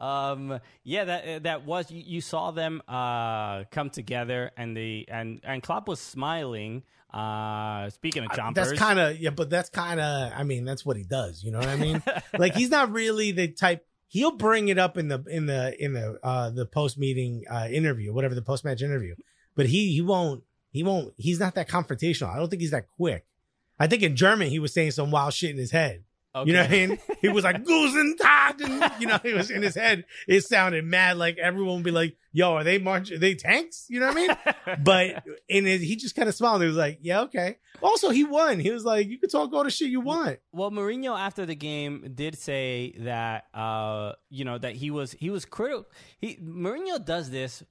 um, yeah, that that was you, you saw them uh, come together, and the and and Klopp was smiling. Uh, speaking of chompers, That's kind of yeah, but that's kind of I mean that's what he does. You know what I mean? [LAUGHS] like he's not really the type. He'll bring it up in the in the in the uh the post meeting uh interview, whatever the post match interview. But he he won't he won't he's not that confrontational. I don't think he's that quick. I think in German he was saying some wild shit in his head. You know what I mean? He was like Guten Tag, and you know he was in his head. It sounded mad. Like everyone would be like, "Yo, are they march? Are they tanks?" You know what I mean? [LAUGHS] but in it, he just kind of smiled. He was like, "Yeah, okay." Also, he won. He was like, "You can talk all the shit you want." Well, Mourinho after the game did say that uh, you know that he was he was critical. He Mourinho does this,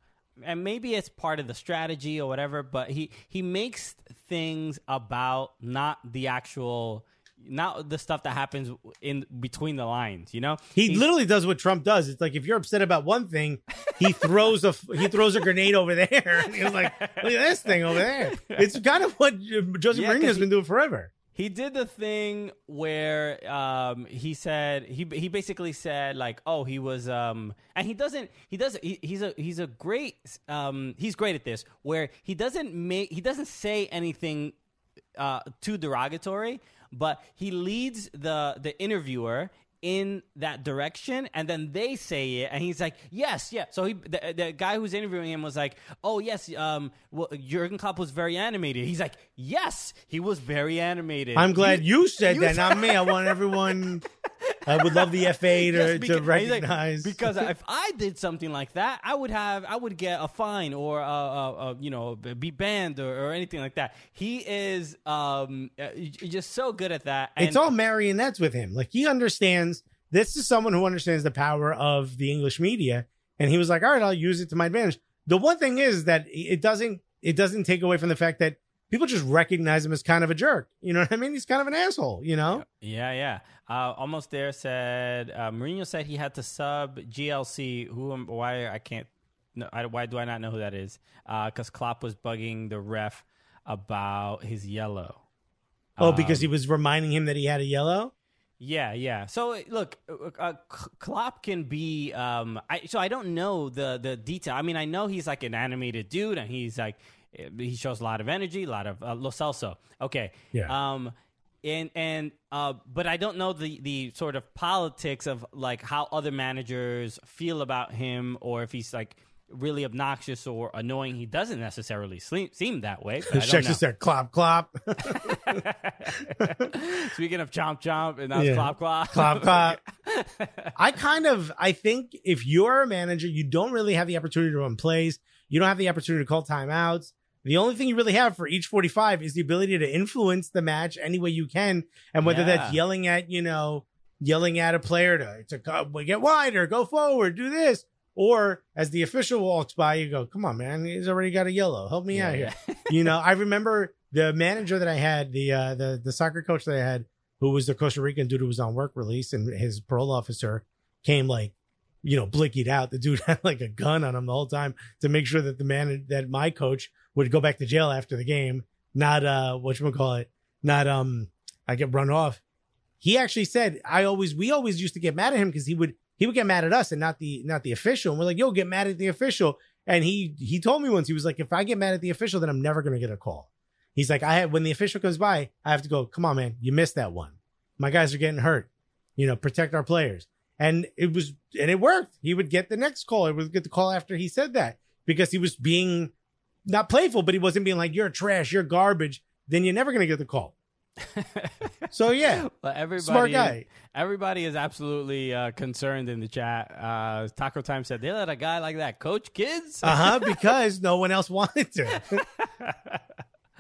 and maybe it's part of the strategy or whatever. But he he makes things about not the actual. Not the stuff that happens in between the lines, you know. He He's- literally does what Trump does. It's like if you're upset about one thing, he [LAUGHS] throws a he throws a grenade over there. [LAUGHS] And he was like, "Look at this thing over there." It's kind of what Joseph Yeah, 'cause Mourinho's he- been doing forever. He did the thing where um, he said he he basically said like oh he was um and he doesn't he doesn't he, he's a he's a great um he's great at this where he doesn't make he doesn't say anything uh too derogatory but he leads the the interviewer in that direction and then they say it and he's like yes yeah so he the, the guy who's interviewing him was like oh yes um well Jurgen Klopp was very animated he's like yes he was very animated I'm glad you, said that, not me. I want everyone. [LAUGHS] I would love the [LAUGHS] FA to, Yes, to beca- he's like, recognize because if [LAUGHS] I did something like that, I would have I would get a fine or uh, uh, uh, you know be banned or, or anything like that. He is um uh, just so good at that. And it's all marionettes with him. Like he understands. This is someone who understands the power of the English media, and he was like, "All right, I'll use it to my advantage." The one thing is that it doesn't it doesn't take away from the fact that people just recognize him as kind of a jerk. You know what I mean? He's kind of an asshole. You know? Yeah, yeah. Uh, almost there said uh, Mourinho said he had to sub GLC. Who? am- Why I can't? No, I, why do I not know who that is? Because Klopp was bugging the ref about his yellow. Oh, because he was reminding him that he had a yellow. Yeah, yeah. So look, uh, uh, Klopp can be. Um, I so I don't know the the detail. I mean, I know he's like an animated dude, and he's like eh, he shows a lot of energy, a lot of uh, Lo Celso. Okay. Yeah. Um, and and uh, but I don't know the the sort of politics of like how other managers feel about him, or if he's like really obnoxious or annoying. He doesn't necessarily sleem, seem that way. but I don't know. just there, clop, clop, [LAUGHS] [LAUGHS] Speaking of chomp chomp, and that's Yeah. clop clop. clop, clop. [LAUGHS] I kind of, I think if you're a manager, you don't really have the opportunity to run plays. You don't have the opportunity to call timeouts. The only thing you really have for each 45 is the ability to influence the match any way you can. And whether that's yelling at, you know, yelling at a player to, to get wider, go forward, do this. Or as the official walks by, you go, come on, man, he's already got a yellow. Help me Yeah, out here. yeah. [LAUGHS] you know, I remember the manager that I had, the, uh, the, the soccer coach that I had, who was the Costa Rican dude who was on work release and his parole officer came like, you know, blinking out. The dude [LAUGHS] had like a gun on him the whole time to make sure that the man, that my coach would go back to jail after the game, not, uh, what you call it, not, um, I get run off. He actually said, I always, we always used to get mad at him because he would, he would get mad at us and not the, not the official. And we're like, yo, get mad at the official. And he, he told me once, he was like, if I get mad at the official, then I'm never to get a call. He's like, I have, when the official comes by, I have to go, come on, man, you missed that one. My guys are getting hurt. You know, protect our players. and it was and it worked. He would get the next call. He would get the call after he said that because he was being not playful, but he wasn't being like, "You're trash, you're garbage." Then you're never gonna get the call. [LAUGHS] so yeah, But everybody, Smart guy. Everybody is absolutely uh, concerned in the chat. Uh, Taco Time said they let a guy like that coach kids. uh huh, [LAUGHS] because no one else wanted to.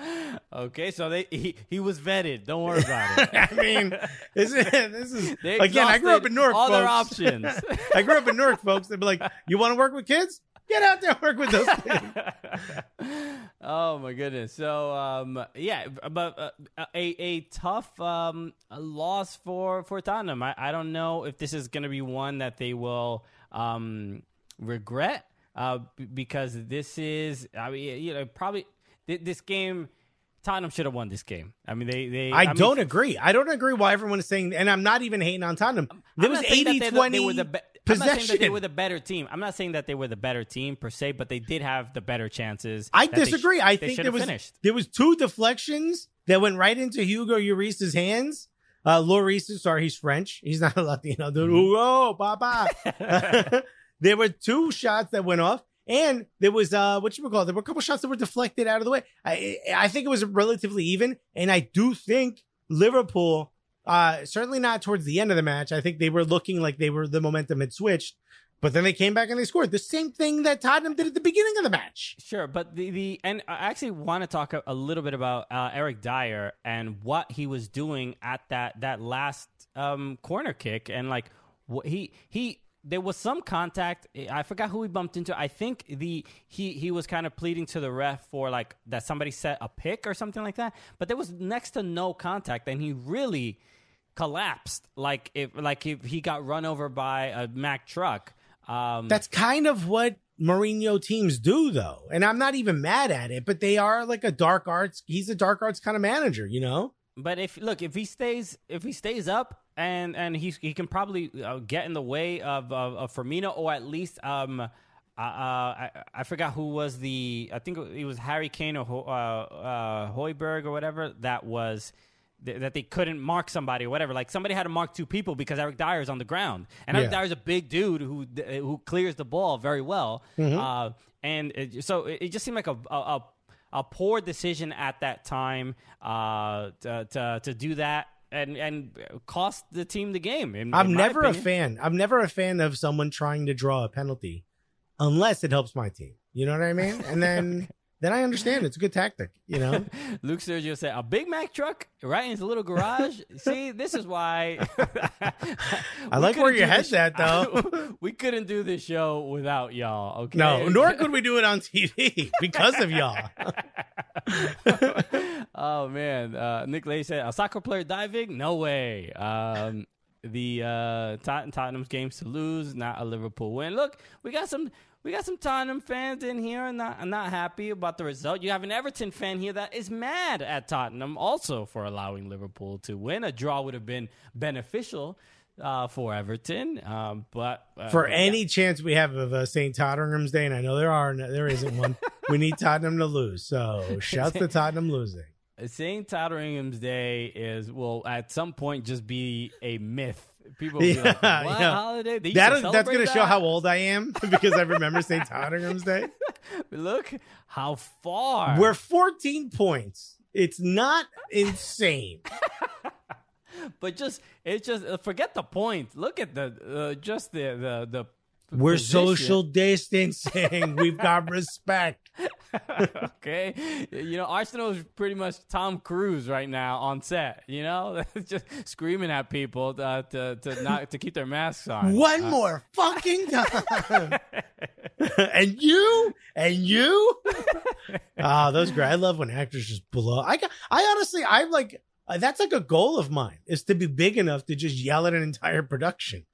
[LAUGHS] okay, so they he, he was vetted. Don't worry about it. I mean, this is, this is again. I grew up in Newark. All their options. I grew up in Newark, folks. They'd be like, "You want to work with kids? Get out there and work with those kids." [LAUGHS] oh my goodness. So um, yeah, but uh, a a tough um, loss for for Tottenham. I, I don't know if this is going to be one that they will um, regret uh, b- because this is I mean you know probably th- this game. Tottenham should have won this game. I mean, they. they I, mean, don't agree. I don't agree why everyone is saying, and I'm not even hating on Tottenham. There was not 80 they- 20 they were the be- I'm not saying that they were the better team. I'm not saying that they were the better team per se, but they did have the better chances. I they sh- disagree. I think there was finished. there was two deflections that went right into Hugo Lloris's hands. Uh, Lloris, sorry, he's French. He's not a Latino dude. Mm-hmm. Hugo, papa. [LAUGHS] [LAUGHS] there were two shots that went off, and there was uh, what you call. There were a couple shots that were deflected out of the way. I I think it was relatively even, and I do think Liverpool. Uh, certainly not towards the end of the match. I think they were looking like they were the momentum had switched, but then they came back and they scored the same thing that Tottenham did at the beginning of the match. Sure, but the, the and I actually want to talk a, a little bit about uh, Eric Dier and what he was doing at that that last um, corner kick and like what he he there was some contact. I forgot who he bumped into. I think the he he was kind of pleading to the ref for like that somebody set a pick or something like that. But there was next to no contact, and he really collapsed like if like if he got run over by a Mack truck. Um, That's kind of what Mourinho teams do, though. And I'm not even mad at it, but they are like a dark arts. He's a dark arts kind of manager, you know? But if look, if he stays, if he stays up, and and he he can probably uh, get in the way of, of of Firmino, or at least um, uh, uh, I I forgot who was the I think it was Harry Kane or Ho- uh, uh, Højbjerg or whatever that was. th- That they couldn't mark somebody or whatever, like somebody had to mark two people because Eric Dier is on the ground, and Eric Yeah. Dier is a big dude who who clears the ball very well, uh, and it, so it, it just seemed like a, a, a a poor decision at that time uh, to, to to do that and and cost the team the game. In, I'm in never a fan. I'm never a fan of someone trying to draw a penalty unless it helps my team. You know what I mean? And then [LAUGHS] then I understand it's a good tactic, you know? [LAUGHS] Luke Sergio said, "A Big Mac truck right in his little garage." See, this is why. [LAUGHS] [LAUGHS] I like where your head's at, though. we couldn't do this show without y'all. Okay. No, nor could we do it on TV because of y'all. oh man, uh, Nick Lay said a soccer player diving? No way. Um, the uh, Tot- Tottenham's games to lose, not a Liverpool win. Look, we got some. We got some Tottenham fans in here and not, not happy about the result. You have an Everton fan here that is mad at Tottenham also for allowing Liverpool to win. A draw would have been beneficial uh, for Everton, um, but uh, For yeah. any chance we have of a St. Tottenham's Day, and I know there are, there isn't one, [LAUGHS] we need Tottenham to lose. So shouts to [LAUGHS] Tottenham losing. St. Tottenham's Day is will at some point just be a myth. People [LAUGHS] be like, Yeah, "What yeah. holiday?" They That is, that's going to show how old I am [LAUGHS] because I remember St. Tottenham's Day. [LAUGHS] Look how far We're 14 points. It's not insane. but just it's just forget the point. Look at the uh, just the the the. We're position. social distancing. We've got respect. [LAUGHS] okay, you know Arsenal is pretty much Tom Cruise right now on set. You know, [LAUGHS] just screaming at people uh, to to not to keep their masks on. One more fucking [LAUGHS] time. and you and you. Ah, those great. I love when actors just blow. I got, I honestly, I'm like uh, that's like a goal of mine is to be big enough to just yell at an entire production.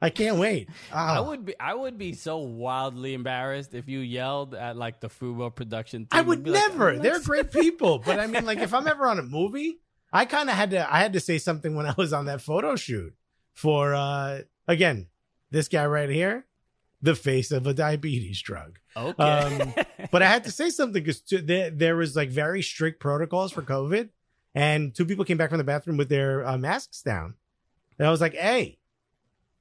I can't wait. I Ah. would be I would be so wildly embarrassed if you yelled at like the Fubo production team. I would be like, never. They're [LAUGHS] great people, but I mean, like, if I'm ever on a movie, I kind of had to. I had to say something when I was on that photo shoot for, uh again, this guy right here, the face of a diabetes drug. Okay. Um, but I had to say something because there, there was like very strict protocols for COVID, and two people came back from the bathroom with their uh, masks down, and I was like, "Hey,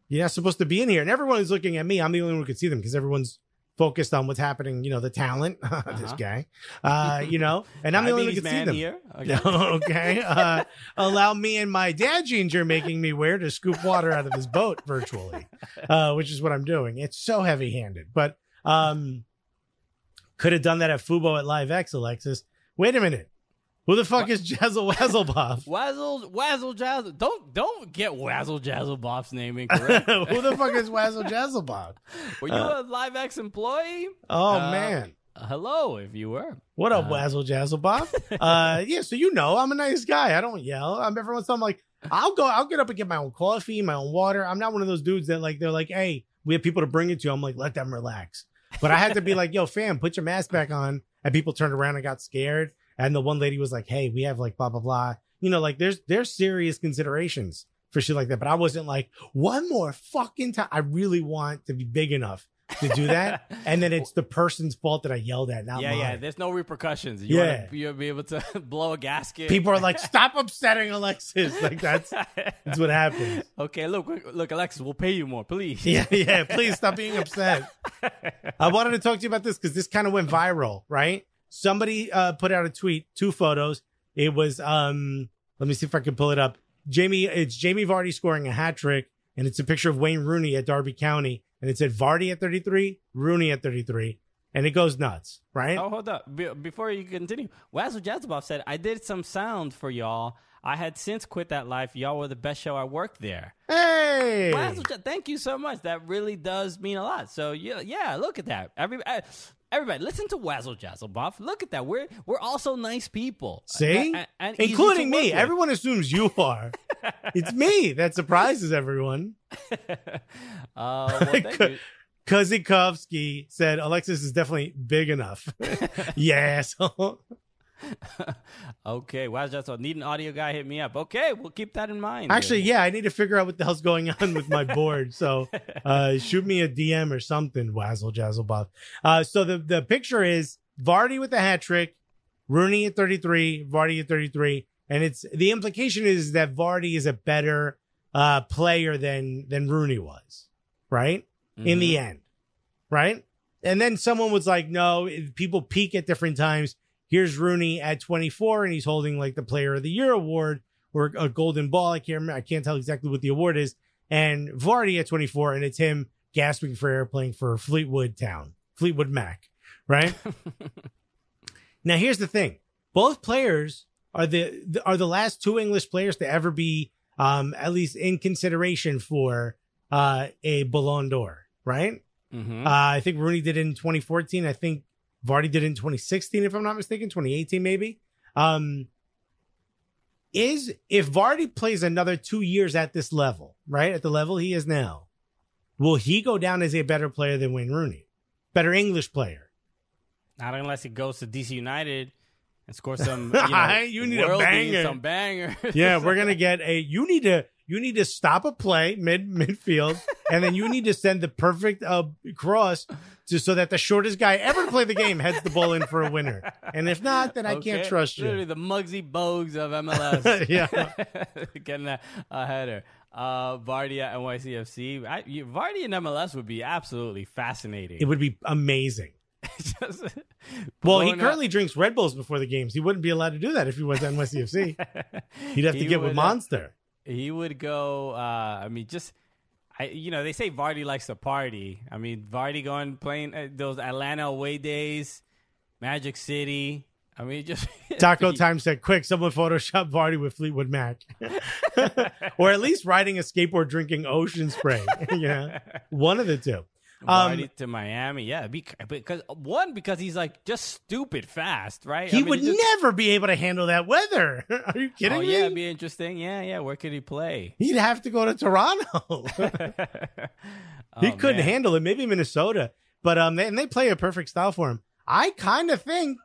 You're not supposed to be in here. And everyone is looking at me. I'm the only one who can see them because everyone's focused on what's happening, you know, the talent, [LAUGHS] this Uh-huh. guy, uh, you know, and I'm the only one who can see them. here. [LAUGHS] Okay. okay. Uh, allow me and my dad ginger making me wear to scoop water out of his boat virtually, uh, which is what I'm doing. It's so heavy handed, but um, could have done that at Fubo at Live X, Alexis. Wait a minute. Who the fuck is Jazzle Wazzleboff? [LAUGHS] Wazzle, Wazzle, Jazzle. Don't don't get Wazzle, Jazzle, Bob's name [LAUGHS] incorrect. Who the fuck is Wazzle Jazzleboff? Were you a Live X employee? Oh Uh, man. Hello, if you were. What up, Uh, Wazzle Jazzleboff? [LAUGHS] uh, yeah, so you know I'm a nice guy. I don't yell. I'm every once in a while I'm like, I'll go, I'll get up and get my own coffee, my own water. I'm not one of those dudes that like they're like, hey, we have people to bring it to. I'm like, let them relax. But I had to be like, yo, fam, put your mask back on. And people turned around and got scared. And the one lady was like, hey, we have like blah blah blah. You know, like there's there's serious considerations for shit like that. But I wasn't like, one more fucking time. I really want to be big enough to do that. [LAUGHS] and then it's the person's fault that I yelled at, not yeah, mine. yeah. There's no repercussions. You Yeah. you'll be able to [LAUGHS] blow a gasket. people are like, [LAUGHS] "Stop upsetting Alexis." Like that's that's what happens. okay, look, look, Alexis, we'll pay you more, please. Yeah, yeah. Please stop being upset. I wanted to talk to you about this because this kind of went viral, right? Somebody uh, put out a tweet, two photos. It was um, let me see if I can pull it up. Jamie, it's Jamie Vardy scoring a hat trick, and it's a picture of Wayne Rooney at Derby County, and it said Vardy at 33, Rooney at 33, and it goes nuts, right? Oh, hold up. Be- before you continue, Wazzle Jazzleboff said, I did some sound for y'all. I had since quit that life. Y'all were the best show. I worked there. Hey, thank you so much. That really does mean a lot. So yeah, yeah. Look at that. Every, uh, everybody, listen to Wazzle Jazzleboff. Look at that. We're we're also nice people. See, A- a- and including me. with. Everyone assumes you [LAUGHS] are. it's me that surprises everyone. [LAUGHS] Uh, well, thank [LAUGHS] you. Kozikovsky said Alexis is definitely big enough. yes. [LAUGHS] Okay, Wazzle Jazzleboff. Need an audio guy? Hit me up. Okay, we'll keep that in mind. Actually, yeah, I need to figure out what the hell's going on with my board. So [LAUGHS] uh, shoot me a DM or something, Wazzle Jazzleboff. Uh, so the, the picture is Vardy with the hat trick, Rooney at 33, Vardy at 33. And it's the implication is that Vardy is a better uh, player than than Rooney was, right? In the end, right? And then someone was like, no, people peak at different times. Here's Rooney at 24 and he's holding like the player of the year award or a golden ball. I can't remember. I can't tell exactly what the award is. And Vardy at 24 and it's him gasping for air playing for Fleetwood Town, Fleetwood Mac, right? [LAUGHS] now here's the thing. Both players are the, are the last two English players to ever be um at least in consideration for uh a Ballon d'Or, right? Mhm. Uh, I think Rooney did it in 2014. I think Vardy did it in 2016, if I'm not mistaken, 2018 maybe. Um, is if Vardy plays another two years at this level, right, at the level he is now, will he go down as a better player than Wayne Rooney, better English player? Not unless he goes to DC United and scores [LAUGHS] some. You, know, [LAUGHS] You need a banger. some banger. Yeah, we're [LAUGHS] gonna get a. You need to. You need to stop a play mid midfield, and then you need to send the perfect uh, cross to so that the shortest guy ever to play the game heads the ball in for a winner. And if not, then I can't trust Literally you. the Muggsy Bogues of [LAUGHS] MLS. Yeah. [LAUGHS] Getting a, a header. Uh, Vardy at NYCFC. I, you, Vardy and MLS would be absolutely fascinating. It would be amazing. [LAUGHS] Well, he blowing up- currently drinks Red Bulls before the games. He wouldn't be allowed to do that if he to NYCFC. He'd have to get with uh, Monster. He would go. Uh, I mean, just I, you know, they say Vardy likes to party. I mean, Vardy going playing uh, those Atlanta away days, Magic City. I mean, just [LAUGHS] Taco Time said, "Quick, someone Photoshop Vardy with Fleetwood Mac, [LAUGHS] [LAUGHS] or at least riding a skateboard, drinking Ocean Spray. yeah, one of the two. Um, to Miami. Yeah, because one because he's like just stupid fast, right? he I mean, would just- never be able to handle that weather. [LAUGHS] Are you kidding Oh me? yeah, it'd be interesting. Yeah, yeah. Where could he play? He'd have to go to Toronto. [LAUGHS] [LAUGHS] he Oh, couldn't man. handle it. Maybe Minnesota, but um, they, and they play a perfect style for him. I kind of think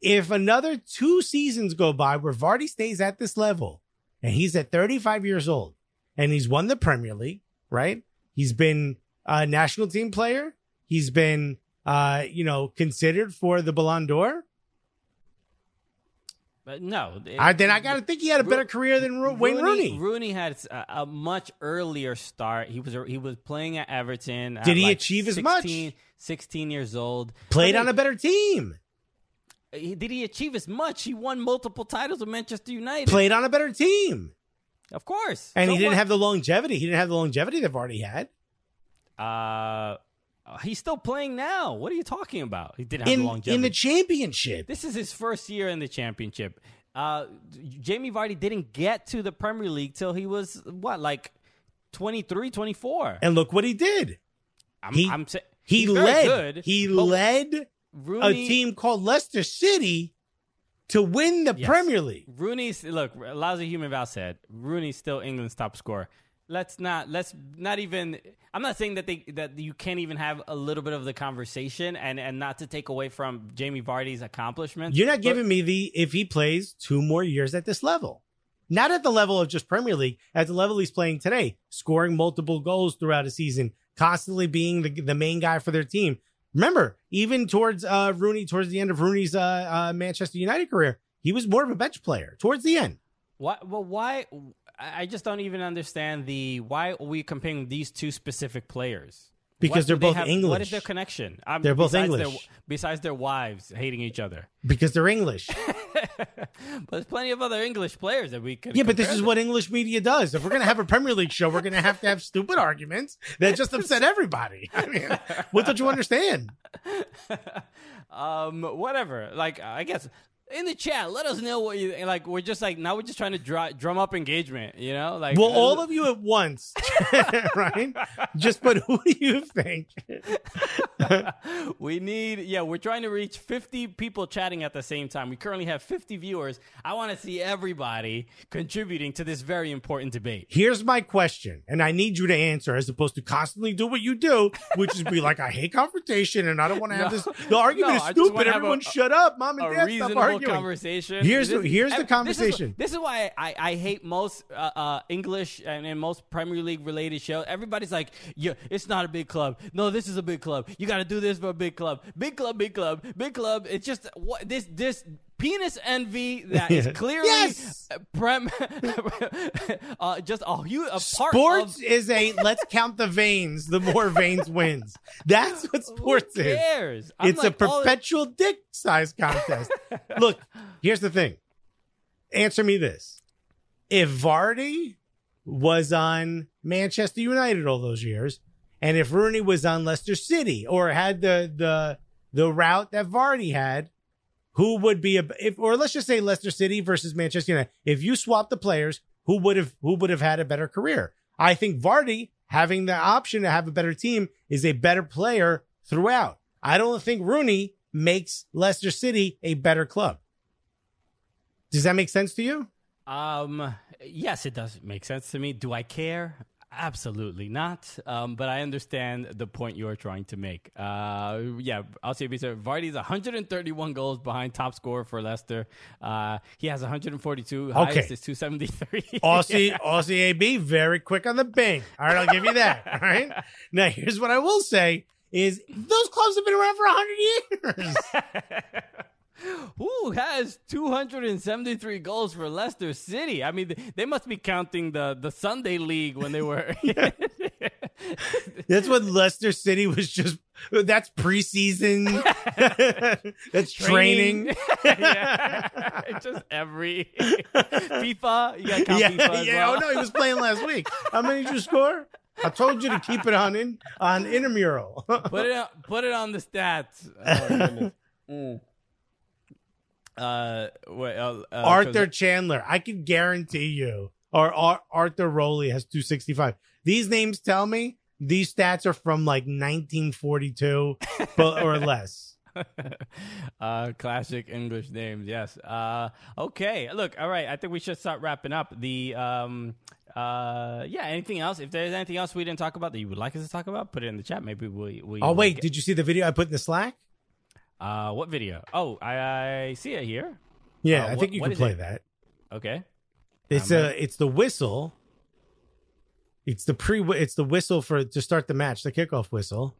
if another two seasons go by where Vardy stays at this level, and he's at 35 years old, and he's won the Premier League, right? He's been a national team player. He's been, uh, you know, considered for the Ballon d'Or. But no, it- I, then I got to think he had a better career than Ro- Wayne Rooney. Rooney had a, a much earlier start. He was he was playing at Everton. at Did he like achieve as much? 16 16 years old. Played on a better team. Did he achieve as much? He won multiple titles with Manchester United. Played on a better team. of course. And So he didn't what? have the longevity. He didn't have the longevity they've already had. Uh, he's still playing now. What are you talking about? He didn't have In, longevity. in the championship. This is his first year in the championship. Uh, Jamie Vardy didn't get to the Premier League till he was what, like 23, 24. And look what he did. I'm, he- I'm sa- He led. good, he led a team called Leicester City to win the Yes. Premier League. Rooney's look. Lousy human Val said Rooney's still England's top scorer. Let's not. Let's not even. I'm not saying that they that you can't even have a little bit of the conversation and and not to take away from Jamie Vardy's accomplishments. You're not but- giving me the if he plays two more years at this level. Not at the level of just Premier League, at the level he's playing today, scoring multiple goals throughout a season, constantly being the, the main guy for their team. Remember, even towards uh, Rooney, towards the end of Rooney's uh, uh, Manchester United career, he was more of a bench player towards the end. Why? Well, why? I just don't even understand the why are we comparing these two specific players. Because What they're do they both have- English. What is their connection? Um, They're both besides Their, English. besides their wives hating each other, Because they're English. [LAUGHS] but there's plenty of other English players that we could. Yeah, but this compare is what English media does. If we're going to have a Premier League show, we're going to have to have stupid arguments that just upset everybody. [LAUGHS] I mean, what don't you understand? [LAUGHS] um whatever like i guess in the chat let us know what you like we're just like now we're just trying to dr- drum up engagement you know like Well, all of you at once, [LAUGHS] right? Just put who do you think? [LAUGHS] we need yeah we're trying to reach 50 people chatting at the same time we currently have 50 viewers i want to see everybody contributing to this very important debate Here's my question, and I need you to answer as opposed to constantly do what you do, which is be like, I hate confrontation and I don't want to have this. The argument No, is I just wanna stupid. Everyone a- shut up. Mom and dad, stop arguing. conversation. Here's the- here's the this is- conversation. This is, why I, I hate most uh, uh, English and, and most Premier League related shows. Everybody's like, "Yeah, it's not a big club. No, this is a big club. You got to do this for a big club. Big club, big club, big club." It's just what this this penis envy that is [LAUGHS] clearly Yes! prem [LAUGHS] uh, just a huge a part Sports of. is a let's count the veins. The more veins wins. That's what sports Who is. I'm It's a like, all- perpetual dick size contest. Look, here's the thing. Answer me this. If Vardy was on Manchester United all those years, and if Rooney was on Leicester City or had the the the route that Vardy had, who would be a if or let's just say Leicester City versus Manchester United. If you swap the players, who would have who would have had a better career? I think Vardy having the option to have a better team is a better player throughout. I don't think Rooney makes Leicester City a better club. Does that make sense to you? Um, yes, it does make sense to me. Do I care? Absolutely not. Um, but I understand the point you are trying to make. Uh, yeah, I'll say Bisa. Vardy's 131 goals behind top scorer for Leicester. Uh, he has 142. Highest Okay. is 273. [LAUGHS] Aussie, Aussie AB, very quick on the bing. All right, I'll give you that. All right. [LAUGHS] Now, here's what I will say is those clubs have been around for 100 years. [LAUGHS] Who has 273 goals for Leicester City? I mean, they must be counting the, the Sunday League when they were. [LAUGHS] [LAUGHS] That's what Leicester City was just, that's preseason. [LAUGHS] that's training. yeah. It's just every FIFA. You got count yeah, FIFA as yeah. well. Oh, no, he was playing last week. How many did you score? I told you to keep it on in, on intramural. put it on, put it on the stats. Oh, goodness. Mm. Uh, wait, uh, uh, Arthur Chandler, I can guarantee you, or Ar- Arthur Rowley has 265. These names tell me these stats are from like 1942 but, or [LAUGHS] less. [LAUGHS] uh, classic English names. Yes. Uh, okay. Look. All right. I think we should start wrapping up. The um, uh, yeah. Anything else? If there's anything else we didn't talk about that you would like us to talk about, put it in the chat. Maybe we. we Oh, wait, get- did you see the video I put in the Slack? Uh, what video? Oh, I, I see it here. Yeah, Uh, I what- think you can play it? that. Okay. It's Um, a, it's the whistle. It's the pre, it's the whistle for to start the match, the kickoff whistle.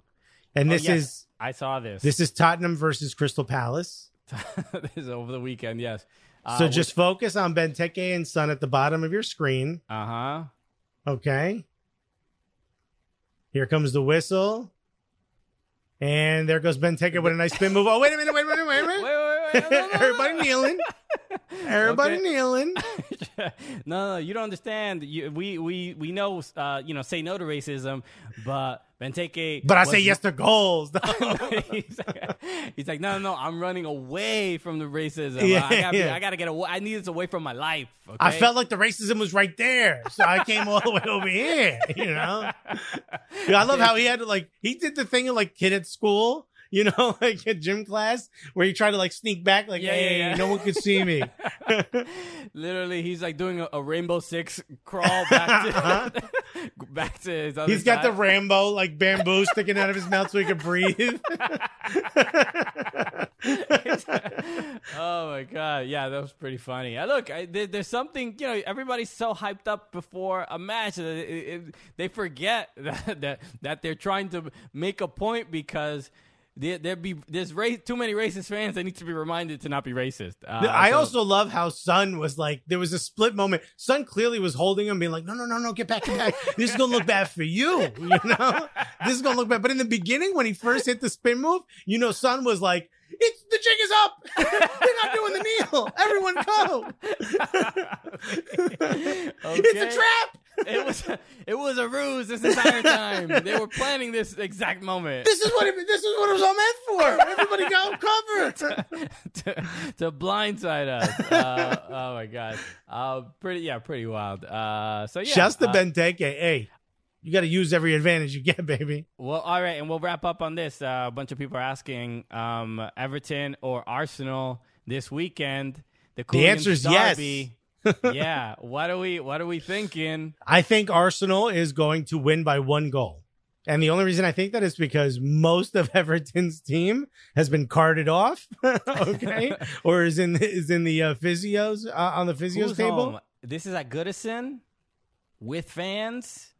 And Oh, this yes, is I saw this. this is Tottenham versus Crystal Palace. [LAUGHS] this is over the weekend. Yes. Uh, So just focus on Benteke and Son at the bottom of your screen. uh huh. Okay. Here comes the whistle. And there goes Benteke with a nice spin move. Oh, wait a minute, wait a minute, [LAUGHS] Everybody kneeling. [LAUGHS] Everybody Okay. kneeling. [LAUGHS] no, no, you don't understand. You, we, we, we know, uh, you know, say no to racism, but Benteke. But I say yes to goals. he's, like, he's like, no, no, no, I'm running away from the racism. Yeah, I, gotta yeah. I gotta get away. I need this away from my life. Okay? I felt like the racism was right there. So I came all the way over here, you know? Yeah, I love how he had to like, he did the thing of like kid at school, [LAUGHS] you know, [LAUGHS] like at gym class where you try to like sneak back, like, Yeah, hey, yeah, yeah. no one could see me. [LAUGHS] Literally, he's like doing a, a Rainbow Six crawl back to back to his other He's got the side. Rambo like bamboo sticking out of his mouth so he can breathe. oh my god, yeah, that was pretty funny. Uh, look, I, there, there's something you know. Everybody's so hyped up before a match that it, it, they forget that, that that they're trying to make a point because. There, there be there's ra- too many racist fans that need to be reminded to not be racist. Uh, I so- also love how Son was like, there was a split moment. Son clearly was holding him, being like, no, no, no, no, get back, get back. This is going to look bad for you. [LAUGHS] You know, this is going to look bad. But in the beginning, when he first hit the spin move, you know, Son was like, it's the jig is up. [LAUGHS] They're not doing the kneel. Everyone go. [LAUGHS] It's a trap. It was it was a ruse this entire time. they were planning this exact moment. This is what it, this is what it was all meant for. Everybody got cover. [LAUGHS] to, to blindside us. Uh, oh my god. Uh, pretty yeah, pretty wild. Uh, so yeah. Just the uh, Benteke. Hey, you got to use every advantage you get, baby. Well, all right, and we'll wrap up on this. Uh, a bunch of people are asking um, Everton or Arsenal this weekend. The, The answer is yes. Yeah. What are we? What are we thinking? [LAUGHS] I think Arsenal is going to win by one goal. And the only reason I think that is because most of [LAUGHS] Everton's team has been carted off, [LAUGHS] okay, or is in is in the uh, physios uh, on the physios Who's table. home? This is at Goodison with fans.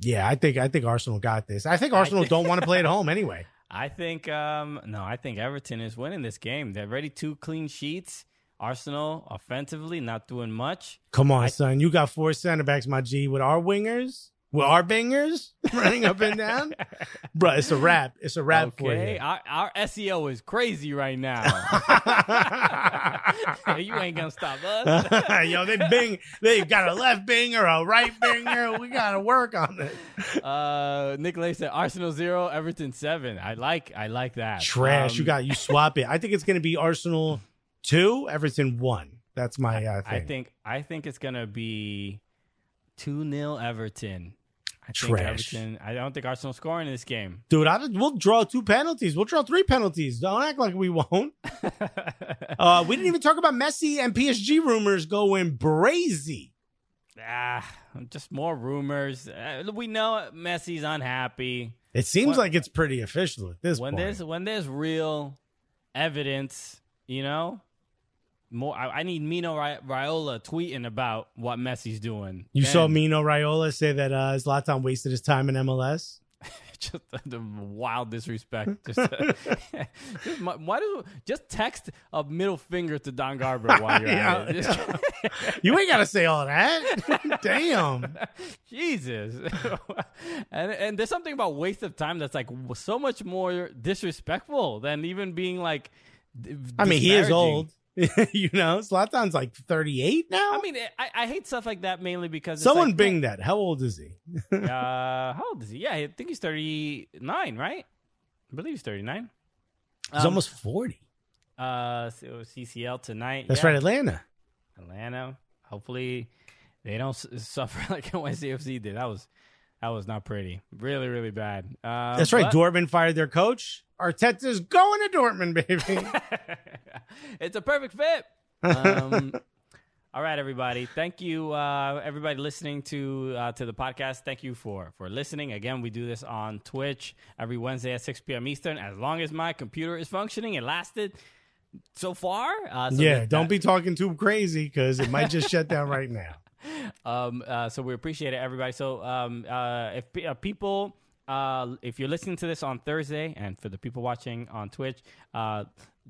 Yeah, I think I think Arsenal got this. I think Arsenal think- don't want to play at home anyway. I think um no, I think Everton is winning this game. They're already two clean sheets. Arsenal offensively not doing much. Come on, son, you got four center backs, my G, with our wingers, with our bangers [LAUGHS] running up and down, [LAUGHS] bro. It's a wrap. It's a wrap for you. our, our SEO is crazy right now. [LAUGHS] you ain't gonna stop us. Yo, they bing. They got a left binger, a right binger. We gotta work on it. Uh, Nicolay said Arsenal zero, Everton seven. I like, I like that. Trash. Um, you got you swap it. I think it's gonna be Arsenal two, Everton one. That's my uh, thing. I think, I think it's gonna be two 0 Everton. I think Trash. Everton. I don't think Arsenal scoring in this game. Dude, I, we'll draw two penalties. We'll draw three penalties. Don't act like we won't. [LAUGHS] Uh, we didn't even talk about Messi and PSG rumors going brazy. ah, just more rumors. Uh, we know Messi's unhappy. It seems What- like it's pretty official at this when point. there's when there's real evidence, you know, more. I, I need Mino Raiola tweeting about what Messi's doing. you Then- saw Mino Raiola say that uh, Zlatan wasted his time in MLS. [LAUGHS] just the, the wild disrespect. [LAUGHS] Just, [LAUGHS] just my- why do just text a middle finger to Don Garber while you're at it. Yeah, You ain't got to say all that. Damn. Jesus, and and there's something about waste of time that's like so much more disrespectful than even being like. I mean, he is old. [LAUGHS] you know, Zlatan's like 38 now. I mean, I, I hate stuff like that mainly because it's someone like, bing that. How old is he? [LAUGHS] Uh, how old is he? Yeah, I think he's 39, right? I believe he's 39. He's Um, almost 40. Uh, so CCL tonight. That's yeah. right, Atlanta. Atlanta. Hopefully, they don't [LAUGHS] suffer like NYCFC did. That was that was not pretty. Really, really bad. Uh, That's right. but- Dortmund fired their coach. Arteta's going to Dortmund, baby. [LAUGHS] it's a perfect fit. Um, [LAUGHS] all right, everybody. Thank you, uh, everybody listening to uh, to the podcast. Thank you for for listening. Again, we do this on Twitch every Wednesday at 6 p.m. Eastern. As long as my computer is functioning, it lasted so far. Uh, so yeah, that- don't be talking too crazy because it might just shut down [LAUGHS] right now. Um, uh, so we appreciate it, everybody. So um, uh, if uh, people, uh, if you're listening to this on Thursday, and for the people watching on Twitch, uh,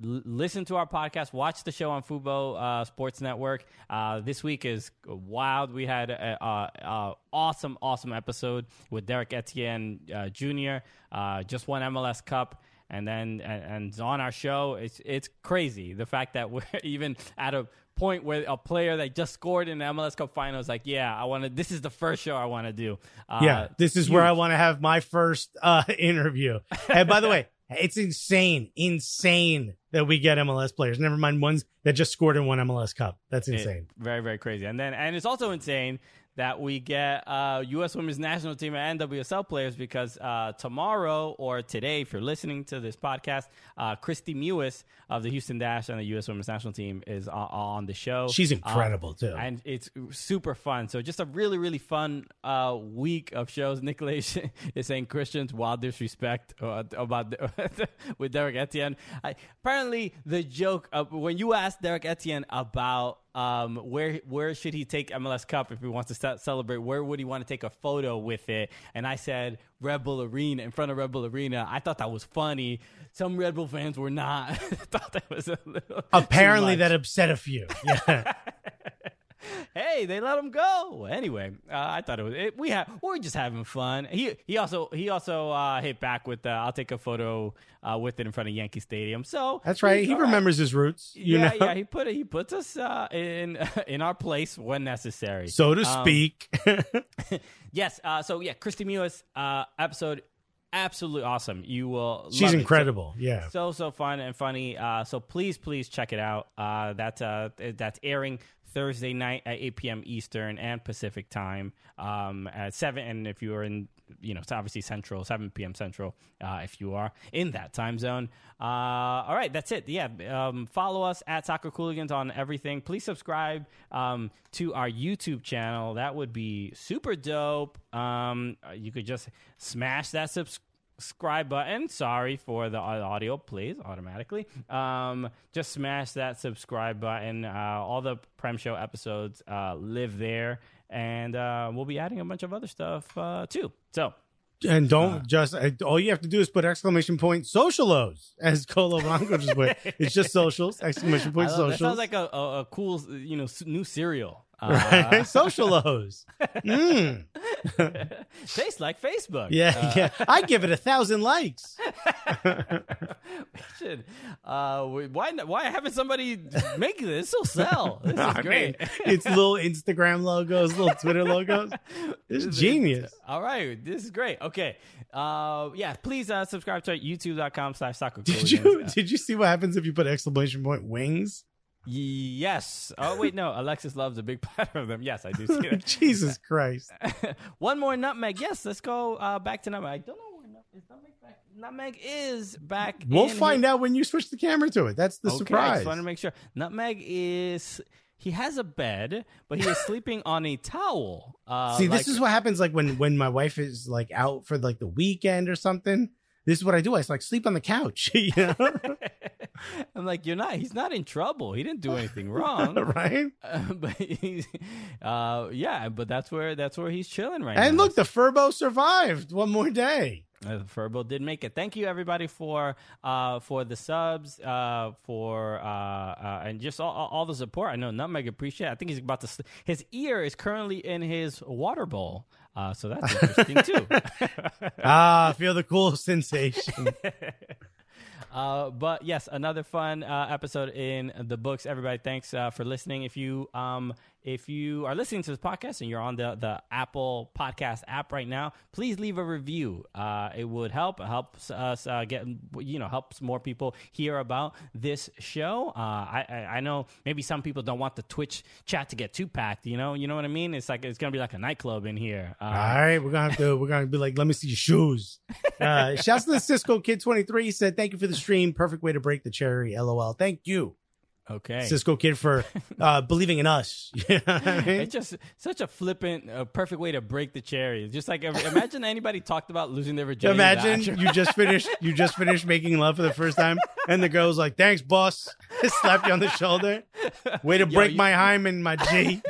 l- listen to our podcast, watch the show on Fubo uh, Sports Network. Uh, this week is wild. We had a, a, a awesome, awesome episode with Derek Etienne uh, Jr. Uh, just won MLS Cup. And then and, and on our show, it's it's crazy the fact that we're [LAUGHS] even at a point where a player that just scored in the MLS Cup final is like, yeah, I want to. This is the first show I want to do. Uh, yeah, this is where I want to have my first uh, [LAUGHS] interview. And by the way, it's insane, insane that we get MLS players. Never mind ones that just scored in one MLS Cup. That's It- insane. very, very crazy. And then, and it's also insane that we get uh, U.S. Women's National Team and NWSL players because uh, tomorrow or today, if you're listening to this podcast, uh, Kristie Mewis of the Houston Dash and the U.S. Women's National Team is on, on the show. She's Uh, incredible too. and it's super fun. So just a really, really fun uh, week of shows. [LAUGHS] Nicholas is saying Christians wild disrespect uh, about [LAUGHS] with Derek Etienne. I, apparently, the joke of, when you asked Derek Etienne about um, where where should he take MLS Cup if he wants to ce- celebrate, where would he want to take a photo with it? And I said Red Bull Arena in front of Red Bull Arena. I thought that was funny. Some Red Bull fans were not. [LAUGHS] thought that was a little too Apparently, that upset a few. [LAUGHS] Yeah. Hey, they let him go. Anyway, uh, I thought it was it, we have we're just having fun. He he also he also uh, hit back with uh, I'll take a photo uh, with it in front of Yankee Stadium. So That's right. He right. remembers his roots. You yeah, know, yeah. He put it. He puts us uh, in [LAUGHS] in our place when necessary. so to Um, speak. [LAUGHS] yes. Uh, so yeah, Kristie Mewis uh, episode absolutely awesome. You will. She's incredible. Yeah. so so fun and funny. Uh, so please please check it out. Uh, that's uh that's airing Thursday night at 8 p.m. Eastern and Pacific time. Um, at seven, and if you are in, you know, it's obviously Central, 7 p.m. Central. Uh, if you are in that time zone. Uh, all right, that's it. Yeah, um, follow us at Soccer Cooligans on everything. Please subscribe um, to our YouTube channel. That would be super dope. Um, you could just smash that subscribe subscribe button. Sorry for the audio, please, automatically. Um, just smash that subscribe button. Uh, all the Prem Show episodes uh, live there, and uh, we'll be adding a bunch of other stuff uh, too. So, And don't just uh, all you have to do is put exclamation point socialos as Colo Blanco just put. It's just socials [LAUGHS] exclamation point love- that socials. sounds like a, a, a cool, you know, new cereal. Uh, right? socialos. Mm. [LAUGHS] tastes like Facebook. Yeah, Uh, yeah. I give it a thousand likes. [LAUGHS] should. Uh, why? Why haven't somebody make this? This will sell. [LAUGHS] This is great. mean, it's little Instagram logos, little Twitter logos. It's genius. All right, this is great. Okay, uh, yeah, please uh, subscribe to youtube.com slash soccer. Did you did you see what happens if you put exclamation point wings? Yes. Oh wait, no. Alexis loves a big [LAUGHS] platter of them. Yes, I do see that. [LAUGHS] Jesus Christ. [LAUGHS] One more nutmeg. Yes, let's go uh, back to nutmeg. I don't know where nut- is nutmeg back. Nutmeg is back. We'll in find here. out when you switch the camera to it. That's the Okay, I surprise. just want to make sure. Nutmeg is. He has a bed, but he is sleeping on a towel. Uh, See, like- this is what happens like when when my wife is like out for like the weekend or something. This is what I do. I like sleep on the couch, you know, [LAUGHS] I'm like, you're not. He's not in trouble. He didn't do anything wrong. [LAUGHS] right? [LAUGHS] Uh, but he's, uh, yeah, but that's where that's where he's chilling right now. And look, the Furbo survived one more day. Uh, Furbo did make it. Thank you everybody for uh for the subs, uh for uh, uh and just all, all all the support. I know Nutmeg appreciate. it. I think he's about to. Sl- his ear is currently in his water bowl. Uh, so that's interesting too. Ah, feel the cool sensation. Uh, but yes, another fun uh, episode in the books. Everybody, thanks uh, for listening. If you um, if you are listening to this podcast and you're on the the Apple Podcast app right now, please leave a review. Uh, it would help. It helps us uh, get you know helps more people hear about this show. Uh, I, I I know maybe some people don't want the Twitch chat to get too packed. You know you know what I mean. It's like it's gonna be like a nightclub in here. Uh, All right, we're gonna have to. We're gonna be like, let me see your shoes. Uh, [LAUGHS] shouts to the Cisco Kid twenty three. He said, "Thank you for the stream. Perfect way to break the cherry." LOL. Thank you. Okay. Cisco Kid for uh, [LAUGHS] believing in us. [LAUGHS] You know I mean? It's just such a flippant, uh, perfect way to break the cherry. Just like imagine anybody talked about losing their virginity. Imagine [LAUGHS] you just finished you just finished making love for the first time, and the girl was like, "Thanks, boss." Slapped you on the shoulder. Way to Yo, break you- my hymen, my G.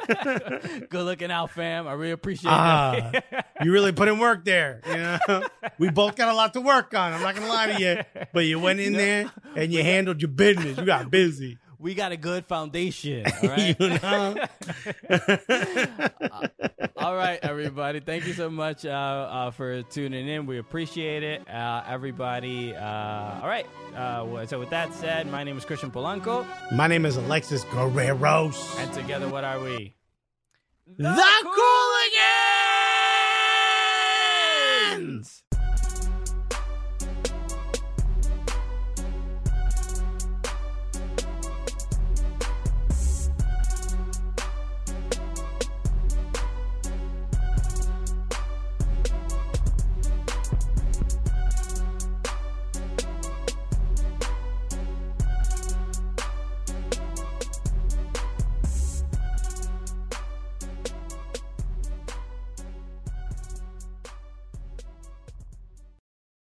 Good looking out, fam. I really appreciate Ah, that. you really put in work there. You know, we both got a lot to work on. I'm not gonna lie to you, but you went in there and you handled your business. You got busy we got a good foundation. [LAUGHS] All right. You know? [LAUGHS] Uh, all right, everybody. Thank you so much uh, uh, for tuning in. We appreciate it, uh, everybody. Uh, all right. so, with that said, my name is Christian Polanco. My name is Alexis Guerreros. And together, what are we? The, the Cooligans!